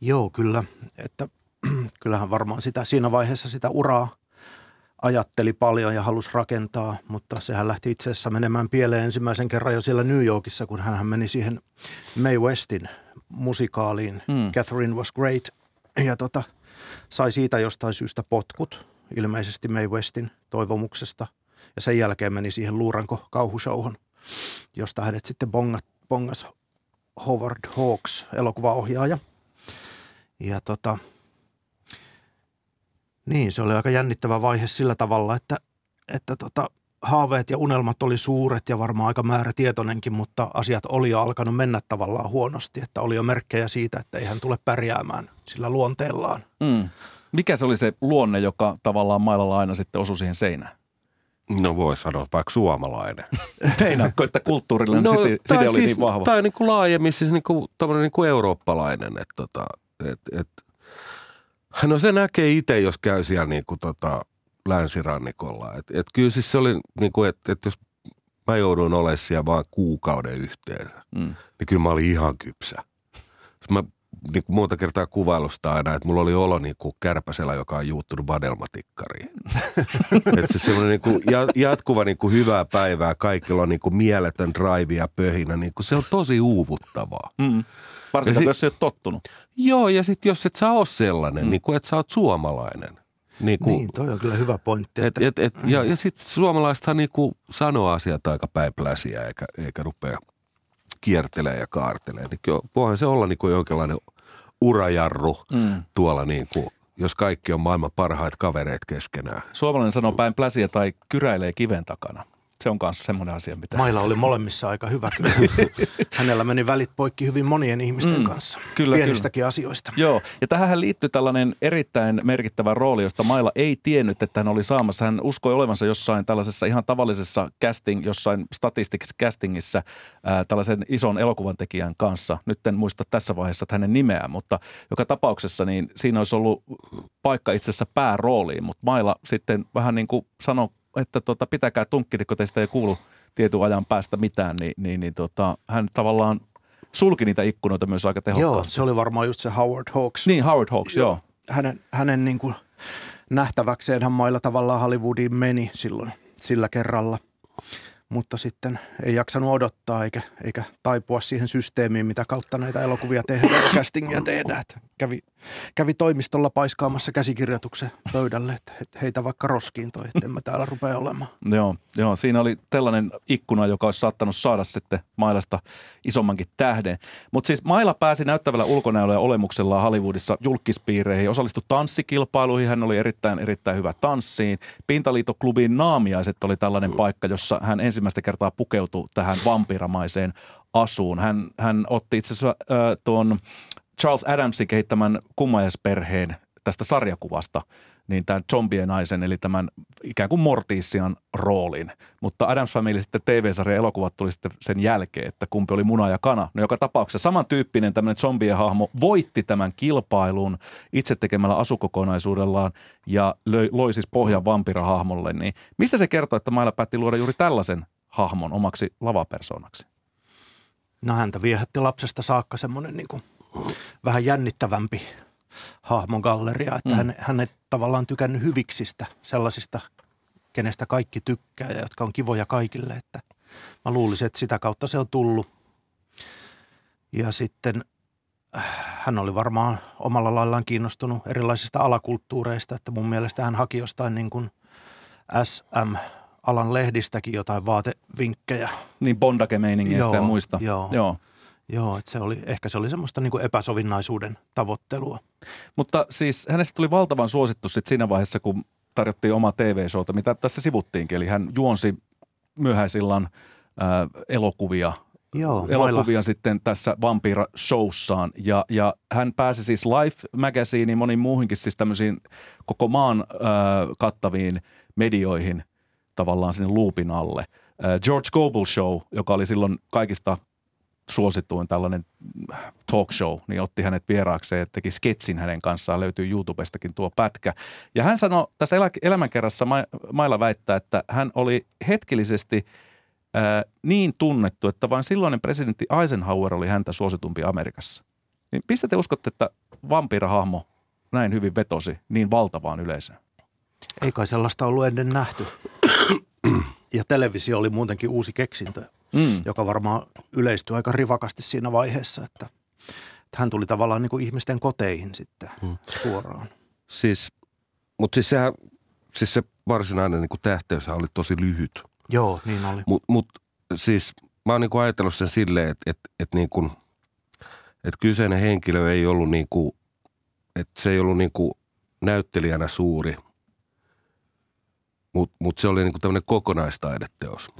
Joo, kyllä. Että, <clears throat> kyllähän varmaan sitä, siinä vaiheessa sitä uraa ajatteli paljon ja halusi rakentaa, mutta sehän lähti itse asiassa menemään pieleen ensimmäisen kerran jo siellä New Yorkissa, kun hän meni siihen May Westin musikaaliin mm. Catherine Was Great ja tota, sai siitä jostain syystä potkut, ilmeisesti May Westin toivomuksesta. Ja sen jälkeen meni siihen Luuranko kauhushowhon, josta hänet sitten bongat, bongas Howard Hawks, elokuvaohjaaja. Ja tota, niin, se oli aika jännittävä vaihe sillä tavalla, että, että tota, haaveet ja unelmat oli suuret ja varmaan aika määrätietoinenkin, mutta asiat oli jo alkanut mennä tavallaan huonosti, että oli jo merkkejä siitä, että ei hän tule pärjäämään sillä luonteellaan. Mm. Mikä se oli se luonne, joka tavallaan mailalla aina sitten osui siihen seinään? No voi sanoa vaikka suomalainen. <laughs> Meinaatko, että kulttuurillinen no, side, side oli siis, niin vahva? Tai niin kuin laajemmin siis niin kuin, niin kuin eurooppalainen. Että, tota, et, et, no se näkee itse, jos käy siellä niin kuin, tota, länsirannikolla. Et, et kyllä siis se oli, niin kuin, että et jos mä joudun olemaan siellä vain kuukauden yhteensä, mm. niin kyllä mä olin ihan kypsä. Mä niin kuin monta kertaa kuvailusta aina, että mulla oli olo niin kuin kärpäsellä, joka on juuttunut vadelmatikkariin. <laughs> että se semmoinen niin kuin jatkuva niin kuin hyvää päivää, kaikilla on niin kuin mieletön drive ja pöhinä, niin kuin se on tosi uuvuttavaa. Mm. Varsinkin, sit, jos et tottunut. Joo, ja sitten jos et sä ole sellainen, mm. niin kuin, että sä oot suomalainen. Niin, kuin, niin toi on kyllä hyvä pointti. Että... Et, et, et, ja ja sitten suomalaisethan niin kuin sanoo asiat aika päipläsiä, eikä, eikä rupea kiertelee ja kaartelee. Niin voihan se olla niin kuin jonkinlainen urajarru mm. tuolla niin kuin, jos kaikki on maailman parhaat kavereet keskenään. Suomalainen sanoo päin pläsiä tai kyräilee kiven takana se on myös semmoinen asia, mitä... Mailla oli molemmissa aika hyvä kyllä. <laughs> Hänellä meni välit poikki hyvin monien ihmisten mm, kanssa, kyllä, pienistäkin kyllä. asioista. Joo, ja tähän liittyy tällainen erittäin merkittävä rooli, josta Mailla ei tiennyt, että hän oli saamassa. Hän uskoi olevansa jossain tällaisessa ihan tavallisessa casting, jossain statistics castingissa ää, tällaisen ison elokuvan tekijän kanssa. Nyt en muista tässä vaiheessa että hänen nimeään, mutta joka tapauksessa niin siinä olisi ollut paikka itse asiassa päärooliin, mutta Mailla sitten vähän niin kuin sanoi että tota, pitäkää tunkkidi, kun teistä ei kuulu tietyn ajan päästä mitään, niin, niin, niin tota, hän tavallaan sulki niitä ikkunoita myös aika tehokkaasti. Joo, se oli varmaan just se Howard Hawks. Niin, Howard Hawks, joo. joo. Hänen, hänen niin kuin nähtäväkseen hän mailla tavallaan Hollywoodiin meni silloin sillä kerralla – mutta sitten ei jaksanut odottaa eikä, eikä taipua siihen systeemiin, mitä kautta näitä elokuvia tehdään ja castingia tehdään. Kävi, kävi toimistolla paiskaamassa käsikirjoituksen pöydälle, että heitä vaikka roskiin toi, että en mä täällä rupea olemaan. <laughs> Joo, joo, siinä oli tällainen ikkuna, joka olisi saattanut saada sitten Mailasta isommankin tähden. Mutta siis Maila pääsi näyttävällä ulkonäöllä ja olemuksella Hollywoodissa julkispiireihin, osallistui tanssikilpailuihin, hän oli erittäin, erittäin hyvä tanssiin. Pintaliitoklubin naamiaiset oli tällainen paikka, jossa hän ensimmäistä kertaa pukeutui tähän vampiramaiseen asuun. Hän, hän otti itse asiassa äh, tuon Charles Adamsin kehittämän kummajaisperheen tästä sarjakuvasta, niin tämän zombien naisen, eli tämän ikään kuin Mortisian roolin. Mutta Adams Family sitten TV-sarjan elokuvat tuli sitten sen jälkeen, että kumpi oli muna ja kana. No joka tapauksessa samantyyppinen tämmöinen zombien hahmo voitti tämän kilpailun itse tekemällä asukokonaisuudellaan ja löi, loi siis pohjan vampirahahmolle. Niin mistä se kertoo, että Mailla päätti luoda juuri tällaisen hahmon omaksi lavapersoonaksi? No häntä viehätti lapsesta saakka semmoinen niin kuin vähän jännittävämpi hahmon galleria, että mm. hän, hän ei tavallaan tykännyt hyviksistä, sellaisista, kenestä kaikki tykkää ja jotka on kivoja kaikille, että mä luulisin, että sitä kautta se on tullut. Ja sitten äh, hän oli varmaan omalla laillaan kiinnostunut erilaisista alakulttuureista, että mun mielestä hän haki jostain niin kuin SM alan lehdistäkin jotain vaatevinkkejä. Niin bondake-meiningeistä ja muista. Joo. joo. Joo, että se oli, ehkä se oli semmoista niin kuin epäsovinnaisuuden tavoittelua. Mutta siis hänestä tuli valtavan suosittu sit siinä vaiheessa, kun tarjottiin oma TV-showta, mitä tässä sivuttiinkin. Eli hän juonsi myöhäisillan ää, elokuvia Joo, elokuvia mailla. sitten tässä Vampira-showssaan. Ja, ja hän pääsi siis Life Magazine moniin muuhinkin siis tämmöisiin koko maan äh, kattaviin medioihin tavallaan sinne loopin alle. Äh, George Gobel Show, joka oli silloin kaikista suosituin tällainen talk show, niin otti hänet vieraakseen, teki sketsin hänen kanssaan, löytyy YouTubestakin tuo pätkä. Ja hän sanoi tässä elä, elämänkerrassa, Mailla väittää, että hän oli hetkellisesti ää, niin tunnettu, että vain silloinen presidentti Eisenhower oli häntä suositumpi Amerikassa. Niin mistä te uskotte, että vampirahahmo näin hyvin vetosi niin valtavaan yleisöön? Ei kai sellaista ollut ennen nähty. Ja televisio oli muutenkin uusi keksintö, mm. joka varmaan yleistyi aika rivakasti siinä vaiheessa, että, että hän tuli tavallaan niin kuin ihmisten koteihin sitten mm. suoraan. Siis, mutta siis sehän, siis se varsinainen niin kuin tähteys oli tosi lyhyt. Joo, niin oli. Mutta mut, siis mä oon niin kuin ajatellut sen silleen, että et, et niin kuin, et kyseinen henkilö ei ollut niin kuin, että se ei ollut niin kuin näyttelijänä suuri, mutta mut se oli niin kuin tämmöinen kokonaistaideteos.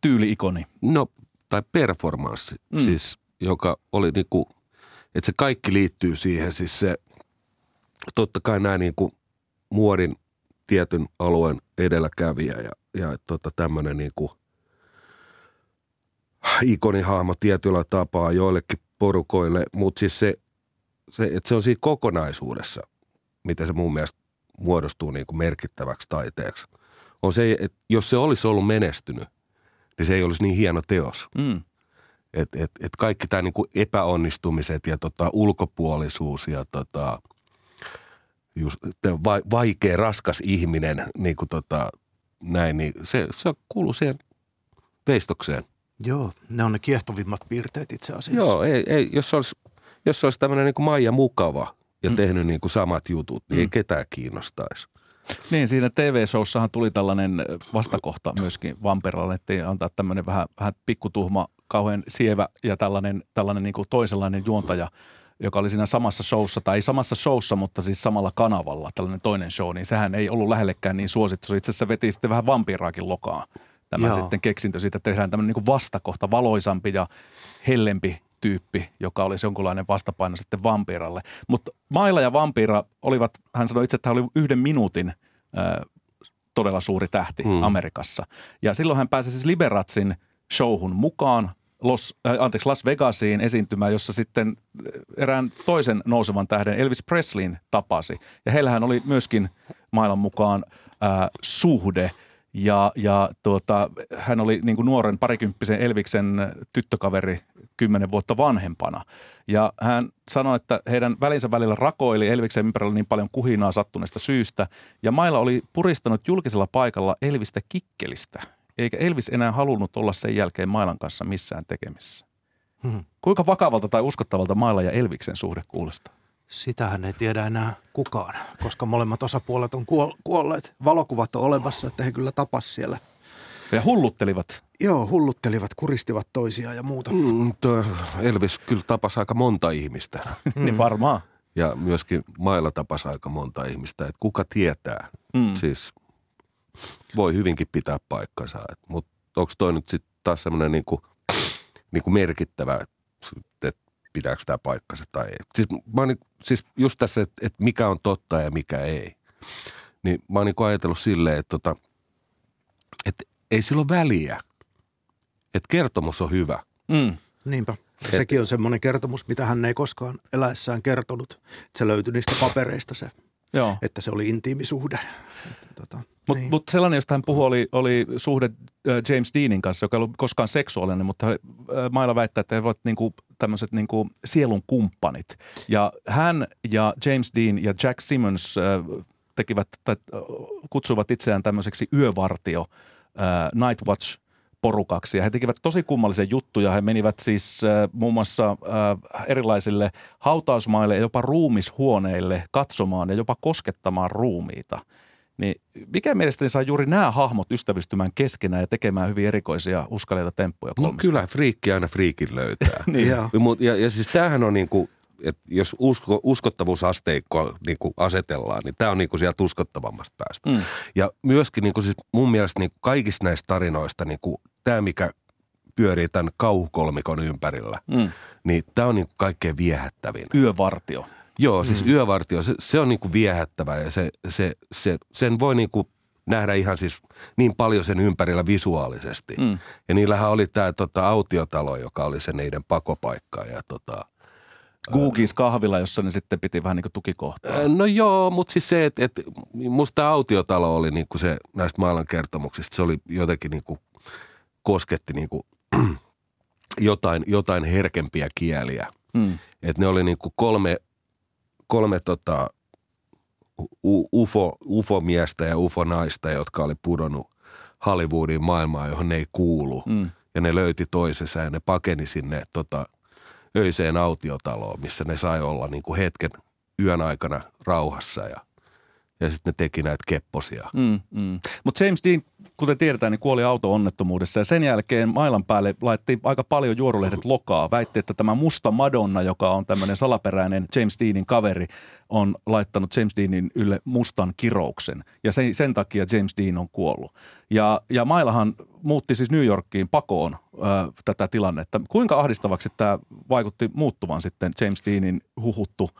Tyyli-ikoni. No, tai performanssi, mm. siis, joka oli niin kuin, että se kaikki liittyy siihen, siis se, totta kai nämä niin kuin muodin tietyn alueen edelläkävijä ja, ja tota tämmöinen niin kuin ikonihahmo tietyllä tapaa joillekin porukoille, mutta siis se, se, että se on siinä kokonaisuudessa, miten se mun mielestä muodostuu niin kuin merkittäväksi taiteeksi, on se, että jos se olisi ollut menestynyt, niin se ei olisi niin hieno teos. Mm. Että et, et kaikki tämä niin epäonnistumiset ja tota, ulkopuolisuus ja tota, just, va, vaikea, raskas ihminen, niin kuin tota, näin, niin se, se kuuluu siihen veistokseen. Joo, ne on ne kiehtovimmat piirteet itse asiassa. Joo, ei, ei, jos olisi, jos olisi tämmöinen niin kuin Maija Mukava ja mm. tehnyt niin kuin samat jutut, niin mm. ei ketään kiinnostaisi. Niin, siinä TV-showssahan tuli tällainen vastakohta myöskin Vamperalle, että antaa tämmöinen vähän, vähän pikkutuhma, kauhean sievä ja tällainen, tällainen niin kuin toisenlainen juontaja, joka oli siinä samassa showssa, tai ei samassa showssa, mutta siis samalla kanavalla, tällainen toinen show, niin sehän ei ollut lähellekään niin suosittu. Itse asiassa veti sitten vähän vampiraakin lokaa tämä Joo. sitten keksintö siitä, että tehdään tämmöinen niin vastakohta, valoisampi ja hellempi tyyppi, joka olisi jonkunlainen vastapaino sitten vampiralle. Mutta Maila ja Vampira olivat, hän sanoi itse, että hän oli yhden minuutin äh, todella suuri tähti hmm. Amerikassa. Ja silloin hän pääsi siis Liberatsin showhun mukaan Los, äh, anteeksi, Las Vegasiin esiintymään, jossa sitten erään toisen nousevan tähden Elvis Presleyn tapasi. Ja heillähän oli myöskin maailman mukaan äh, suhde – ja, ja tuota, hän oli niin kuin nuoren parikymppisen Elviksen tyttökaveri kymmenen vuotta vanhempana. Ja hän sanoi, että heidän välinsä välillä rakoili Elviksen ympärillä niin paljon kuhinaa sattuneesta syystä. Ja Mailla oli puristanut julkisella paikalla Elvistä kikkelistä, eikä Elvis enää halunnut olla sen jälkeen Mailan kanssa missään tekemisissä. Hmm. Kuinka vakavalta tai uskottavalta Mailla ja Elviksen suhde kuulostaa? Sitähän ei tiedä enää kukaan, koska molemmat osapuolet on kuolleet. Valokuvat on olemassa, että he kyllä tapas siellä. Ja hulluttelivat. Joo, hulluttelivat, kuristivat toisiaan ja muuta. Mm, Elvis kyllä tapasi aika monta ihmistä. <laughs> niin varmaan. Ja myöskin mailla tapasi aika monta ihmistä. Että kuka tietää? Mm. Siis voi hyvinkin pitää paikkansa. Mutta onko toi nyt sitten taas semmoinen niinku, niinku merkittävä, että pitääkö tämä paikkansa tai ei. Siis, mä oon, siis just tässä, että, että mikä on totta ja mikä ei. Niin mä oon niin ajatellut silleen, että, tota, että ei sillä ole väliä. Että kertomus on hyvä. Mm. Niinpä. Et, Sekin on semmoinen kertomus, mitä hän ei koskaan eläessään kertonut. Että se löytyi niistä papereista se, Joo. että se oli intiimisuhde. Tota, mutta niin. mut sellainen, josta hän puhui, oli, oli suhde äh, James Deanin kanssa, joka ei ollut koskaan seksuaalinen, mutta äh, Mailla väittää, että he ovat niinku, tämmöiset niinku sielun kumppanit. Ja hän ja James Dean ja Jack Simmons äh, tekivät, tai, kutsuivat itseään tämmöiseksi yövartio, äh, Night Watch – porukaksi. Ja he tekivät tosi kummallisia juttuja. He menivät siis äh, muun muassa äh, erilaisille hautausmaille ja jopa ruumishuoneille katsomaan ja jopa koskettamaan ruumiita. Niin mikä mielestäni saa juuri nämä hahmot ystävystymään keskenään ja tekemään hyvin erikoisia uskallisia temppuja No kyllä, friikki aina friikin löytää. <laughs> niin. ja, ja, ja siis tämähän on niin kuin, että jos usko, uskottavuusasteikkoa niin kuin asetellaan, niin tämä on niin kuin sieltä uskottavammasta päästä. Mm. Ja myöskin niin kuin siis mun mielestä niin kuin kaikista näistä tarinoista niin kuin tämä, mikä pyörii tämän kauhukolmikon ympärillä, mm. niin tämä on niin kuin kaikkein viehättävin. Yövartio. Joo, siis mm. yövartio, se, se on niin kuin viehättävä ja se, se, se, sen voi niin kuin nähdä ihan siis niin paljon sen ympärillä visuaalisesti. Mm. Ja niillähän oli tämä tota, autiotalo, joka oli se niiden pakopaikka ja tota, Googis kahvila, jossa ne sitten piti vähän niin kuin tukikohtaa. No joo, mutta siis se, että, että musta tämä autiotalo oli niin kuin se näistä maailmankertomuksista, se oli jotenkin niin kuin, kosketti niin kuin, <clears throat> jotain, jotain herkempiä kieliä. Mm. Että ne oli niin kuin kolme kolme tota, ufo, ufo-miestä ja ufo-naista, jotka oli pudonnut Hollywoodin maailmaan, johon ne ei kuulu. Mm. Ja ne löyti toisensa ja ne pakeni sinne tota, öiseen autiotaloon, missä ne sai olla niin kuin hetken yön aikana rauhassa ja, ja sitten ne teki näitä kepposia. Mm, mm. Mutta James Dean, kuten tiedetään, niin kuoli auto-onnettomuudessa ja sen jälkeen mailan päälle laitettiin aika paljon juorulehdet lokaa. Väitti, että tämä musta Madonna, joka on tämmöinen salaperäinen James Deanin kaveri, on laittanut James Deanin ylle mustan kirouksen ja sen, sen takia James Dean on kuollut. Ja, ja Mailahan muutti siis New Yorkiin pakoon ö, tätä tilannetta. Kuinka ahdistavaksi tämä vaikutti muuttuvan sitten James Deanin huhuttu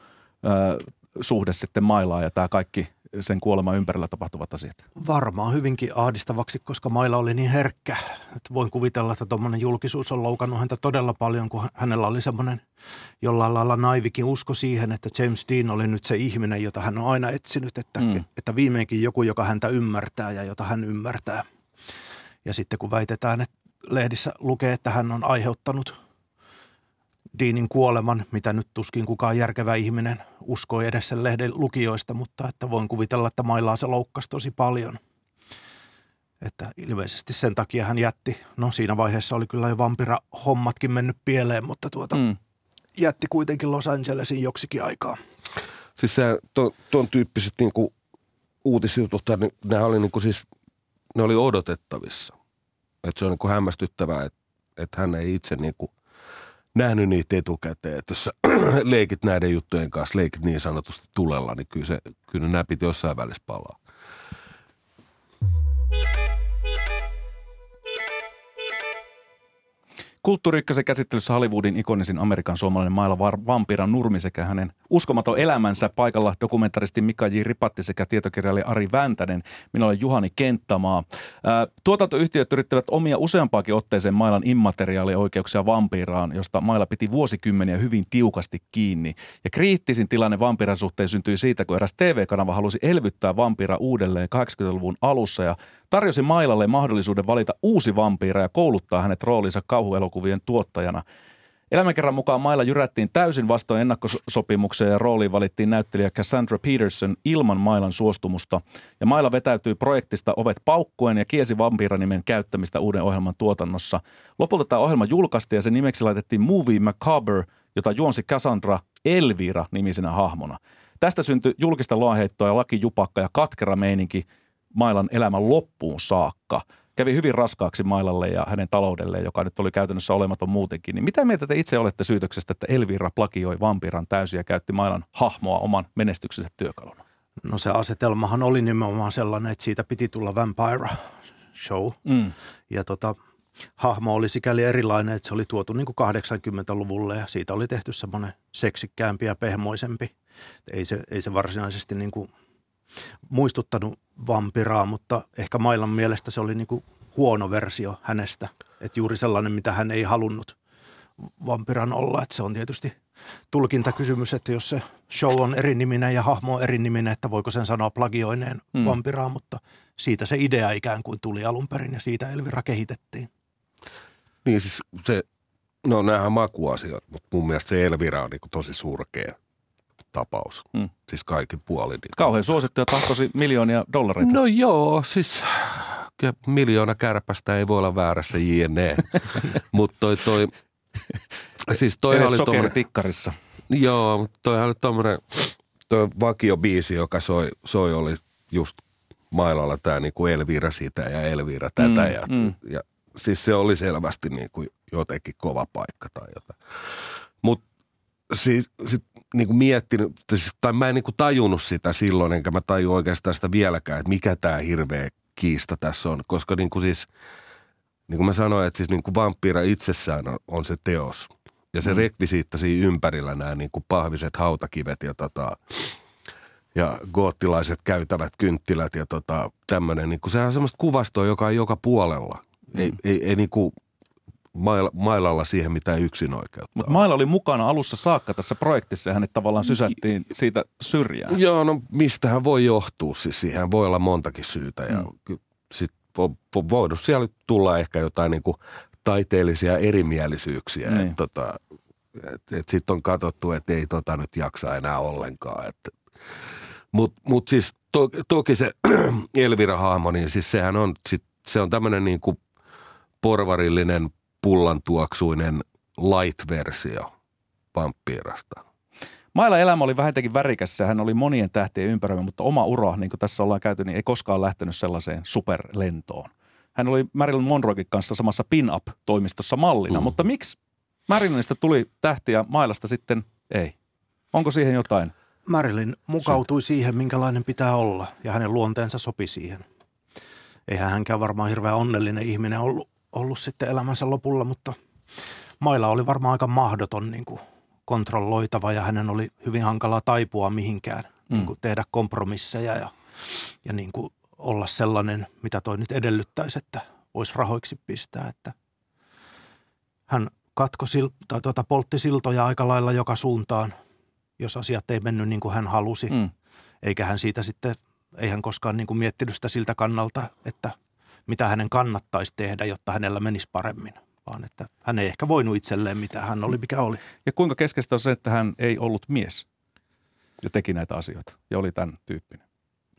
ö, suhde sitten Mailaan ja tämä kaikki sen kuoleman ympärillä tapahtuvat asiat? Varmaan hyvinkin ahdistavaksi, koska Maila oli niin herkkä. Että voin kuvitella, että tuommoinen julkisuus on loukannut häntä todella paljon, kun hänellä oli semmoinen jollain lailla naivikin usko siihen, että James Dean oli nyt se ihminen, jota hän on aina etsinyt, että, mm. että viimeinkin joku, joka häntä ymmärtää ja jota hän ymmärtää. Ja sitten kun väitetään, että lehdissä lukee, että hän on aiheuttanut Deanin kuoleman, mitä nyt tuskin kukaan järkevä ihminen uskoi edes sen lehden lukijoista, mutta että voin kuvitella, että mailaa se loukkasi tosi paljon. Että ilmeisesti sen takia hän jätti, no siinä vaiheessa oli kyllä jo vampira hommatkin mennyt pieleen, mutta tuota, mm. jätti kuitenkin Los Angelesin joksikin aikaa. Siis se, to, tuon tyyppiset niinku uutisjutut, niin ne oli niinku siis, ne oli odotettavissa. Että se on niinku hämmästyttävää, että, että hän ei itse niinku nähnyt niitä etukäteen. Että jos <clears throat> leikit näiden juttujen kanssa, leikit niin sanotusti tulella, niin kyllä, se, kyllä nämä piti jossain välissä palaa. Kulttuuri käsittelyssä Hollywoodin ikonisin Amerikan suomalainen mailla Vampira Nurmi sekä hänen uskomaton elämänsä paikalla dokumentaristi Mika J. Ripatti sekä tietokirjailija Ari Väntänen. Minä olen Juhani Kenttämaa. Tuotantoyhtiöt yrittävät omia useampaakin otteeseen mailan immateriaalioikeuksia vampiraan, josta mailla piti vuosikymmeniä hyvin tiukasti kiinni. Ja kriittisin tilanne vampiran suhteen syntyi siitä, kun eräs TV-kanava halusi elvyttää vampira uudelleen 80-luvun alussa ja tarjosi Mailalle mahdollisuuden valita uusi vampiira ja kouluttaa hänet roolinsa kauhuelokuvien tuottajana. Elämänkerran mukaan Mailla jyrättiin täysin vastoin ennakkosopimuksia ja rooliin valittiin näyttelijä Cassandra Peterson ilman Mailan suostumusta. Ja Maila vetäytyi projektista ovet paukkuen ja kiesi vampiranimen käyttämistä uuden ohjelman tuotannossa. Lopulta tämä ohjelma julkaistiin ja sen nimeksi laitettiin Movie Macabre, jota juonsi Cassandra Elvira nimisenä hahmona. Tästä syntyi julkista loaheittoa ja lakijupakka ja katkera meininki – Mailan elämän loppuun saakka. Kävi hyvin raskaaksi Mailalle ja hänen taloudelleen, joka nyt oli käytännössä olematon muutenkin. Niin mitä mieltä te itse olette syytöksestä, että Elvira plagioi vampiran täysin ja käytti Mailan hahmoa oman menestyksensä työkaluna? No se asetelmahan oli nimenomaan sellainen, että siitä piti tulla Vampire show. Mm. Ja tota, hahmo oli sikäli erilainen, että se oli tuotu niin kuin 80-luvulle ja siitä oli tehty semmoinen seksikkäämpi ja pehmoisempi. Ei se, ei se varsinaisesti niin kuin muistuttanut vampiraa, mutta ehkä Mailan mielestä se oli niin kuin huono versio hänestä. Että juuri sellainen, mitä hän ei halunnut vampiran olla. Että se on tietysti tulkintakysymys, että jos se show on eri niminen ja hahmo on eri niminen, että voiko sen sanoa plagioineen hmm. vampiraa, mutta siitä se idea ikään kuin tuli alun perin ja siitä Elvira kehitettiin. Niin siis se, no nämähän makuasiat, mutta mun mielestä se Elvira on niin tosi surkea tapaus. Hmm. Siis kaikin puolin. Kauhean suosittu ja tahtosi miljoonia dollareita. No joo, siis miljoona kärpästä ei voi olla väärässä jne. <laughs> mutta toi, toi, siis toi oli tommonen, tikkarissa. Joo, mutta toi oli tommonen, toi vakiobiisi, joka soi, soi oli just mailalla tämä niinku Elvira sitä ja Elvira tätä. Mm, ja, mm. ja, siis se oli selvästi niinku jotenkin kova paikka tai jotain. Mutta siis, sit, niin kuin miettinyt, siis, tai mä en niin kuin tajunnut sitä silloin, enkä mä taju oikeastaan sitä vieläkään, että mikä tämä hirveä kiista tässä on. Koska niin kuin siis, niin kuin mä sanoin, että siis niin kuin vampyra itsessään on, on se teos. Ja se mm. rekvisiitta siinä ympärillä nämä niin kuin pahviset hautakivet ja tota, ja goottilaiset käytävät kynttilät ja tota, tämmöinen. Niin sehän on semmoista kuvastoa, joka on joka puolella. Mm. Ei, ei, ei niin kuin Mailalla siihen mitään yksin oikeutta. Mutta Maila oli mukana alussa saakka tässä projektissa ja hänet tavallaan sysättiin siitä syrjään. Joo, no mistähän voi johtua? Siis siihen voi olla montakin syytä ja mm. sit vo, vo, voinut siellä tulla ehkä jotain niin kuin taiteellisia erimielisyyksiä. Niin. Tota, et, et Sitten on katsottu, että ei tota nyt jaksa enää ollenkaan. Et, Mutta mut siis to, toki se <clears throat> Elvira-hahmo, niin siis sehän on, sit, se on tämmöinen niin kuin porvarillinen, pullantuoksuinen light-versio vamppiirasta. Mailla elämä oli vähintäänkin värikäs ja hän oli monien tähtien ympäröimä, mutta oma ura, niin kuin tässä ollaan käyty, niin ei koskaan lähtenyt sellaiseen superlentoon. Hän oli Marilyn Monroekin kanssa samassa pin-up-toimistossa mallina, mm. mutta miksi Marilynista tuli tähtiä Mailasta sitten ei? Onko siihen jotain? Marilyn mukautui siihen, minkälainen pitää olla ja hänen luonteensa sopi siihen. Eihän hänkään varmaan hirveän onnellinen ihminen ollut, ollut sitten elämänsä lopulla, mutta Mailla oli varmaan aika mahdoton niin kuin kontrolloitava ja hänen oli hyvin hankala taipua mihinkään, mm. niin kuin tehdä kompromisseja ja, ja niin kuin olla sellainen, mitä toi nyt edellyttäisi, että voisi rahoiksi pistää. Että hän katko sil, tai tuota, poltti siltoja aika lailla joka suuntaan, jos asiat ei mennyt niin kuin hän halusi. Mm. Eikä hän siitä sitten, ei hän koskaan niin kuin miettinyt sitä siltä kannalta, että mitä hänen kannattaisi tehdä, jotta hänellä menisi paremmin vaan että hän ei ehkä voinut itselleen mitä hän oli, mikä oli. Ja kuinka keskeistä on se, että hän ei ollut mies ja teki näitä asioita ja oli tämän tyyppinen?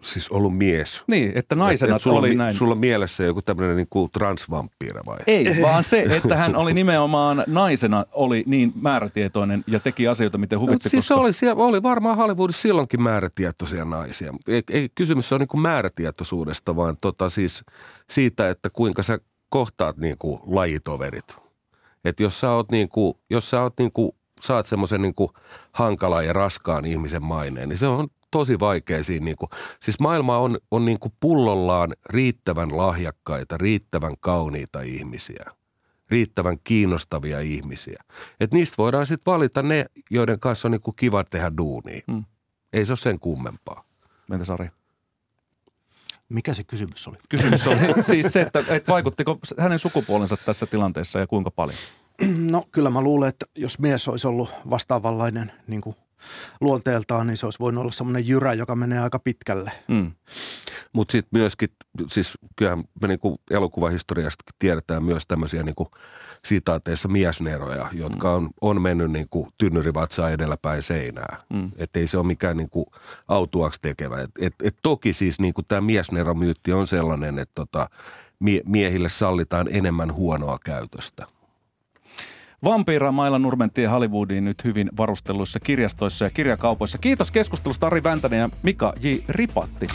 Siis ollut mies. Niin, että naisena et, et sulla, oli näin. Sulla mielessä joku tämmöinen niin kuin transvamppiira vai? Ei, <laughs> vaan se, että hän oli nimenomaan naisena oli niin määrätietoinen ja teki asioita, miten huvitti. No, siis koska... oli, siellä, oli varmaan Hollywoodissa silloinkin määrätietoisia naisia. Ei, ei kysymys on niin kuin määrätietoisuudesta, vaan tota siis siitä, että kuinka sä kohtaat niin kuin lajitoverit. Että jos sä oot niin kuin, jos sä oot niin kuin, saat semmoisen niin hankalan ja raskaan ihmisen maineen, niin se on tosi vaikea siinä. Niin kuin, siis maailma on, on niin kuin pullollaan riittävän lahjakkaita, riittävän kauniita ihmisiä, riittävän kiinnostavia ihmisiä. Että niistä voidaan sitten valita ne, joiden kanssa on niin kuin kiva tehdä duunia. Mm. Ei se ole sen kummempaa. Mentä Sari? Mikä se kysymys oli? Kysymys oli <laughs> siis se, että, että vaikuttiko hänen sukupuolensa tässä tilanteessa ja kuinka paljon? No kyllä mä luulen, että jos mies olisi ollut vastaavanlainen niin kuin luonteeltaan, niin se olisi voinut olla semmoinen jyrä, joka menee aika pitkälle. Mm. Mutta sitten myöskin, siis kyllähän me niinku elokuvahistoriasta tiedetään myös tämmöisiä niinku sitaateissa miesneroja, jotka on, on mennyt niinku tynnyrivatsaa edelläpäin seinää. Mm. Että ei se ole mikään niinku autuaksi tekevä. Et, et, et toki siis niinku tämä miesneromyytti on sellainen, että tota, mie- miehille sallitaan enemmän huonoa käytöstä – Vampiira Mailla Nurmentie Hollywoodiin nyt hyvin varustelluissa kirjastoissa ja kirjakaupoissa. Kiitos keskustelusta Ari Väntänen ja Mika J. Ripatti.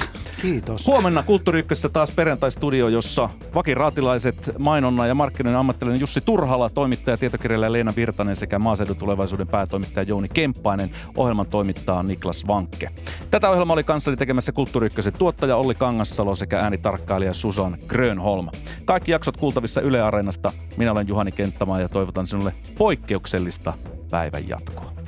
Kiitos. Huomenna Kulttuuri taas perjantai-studio, jossa vakiraatilaiset mainonna ja markkinoiden ammattilainen Jussi Turhala, toimittaja, tietokirjailija Leena Virtanen sekä maaseudun tulevaisuuden päätoimittaja Jouni Kemppainen. Ohjelman toimittaa Niklas Vankke. Tätä ohjelmaa oli kanssani tekemässä Kulttuuri tuottaja Olli Kangassalo sekä äänitarkkailija Susan Grönholm. Kaikki jaksot kuultavissa Yle Areenasta. Minä olen Juhani Kenttämaa ja toivotan sinulle poikkeuksellista päivän jatkoa.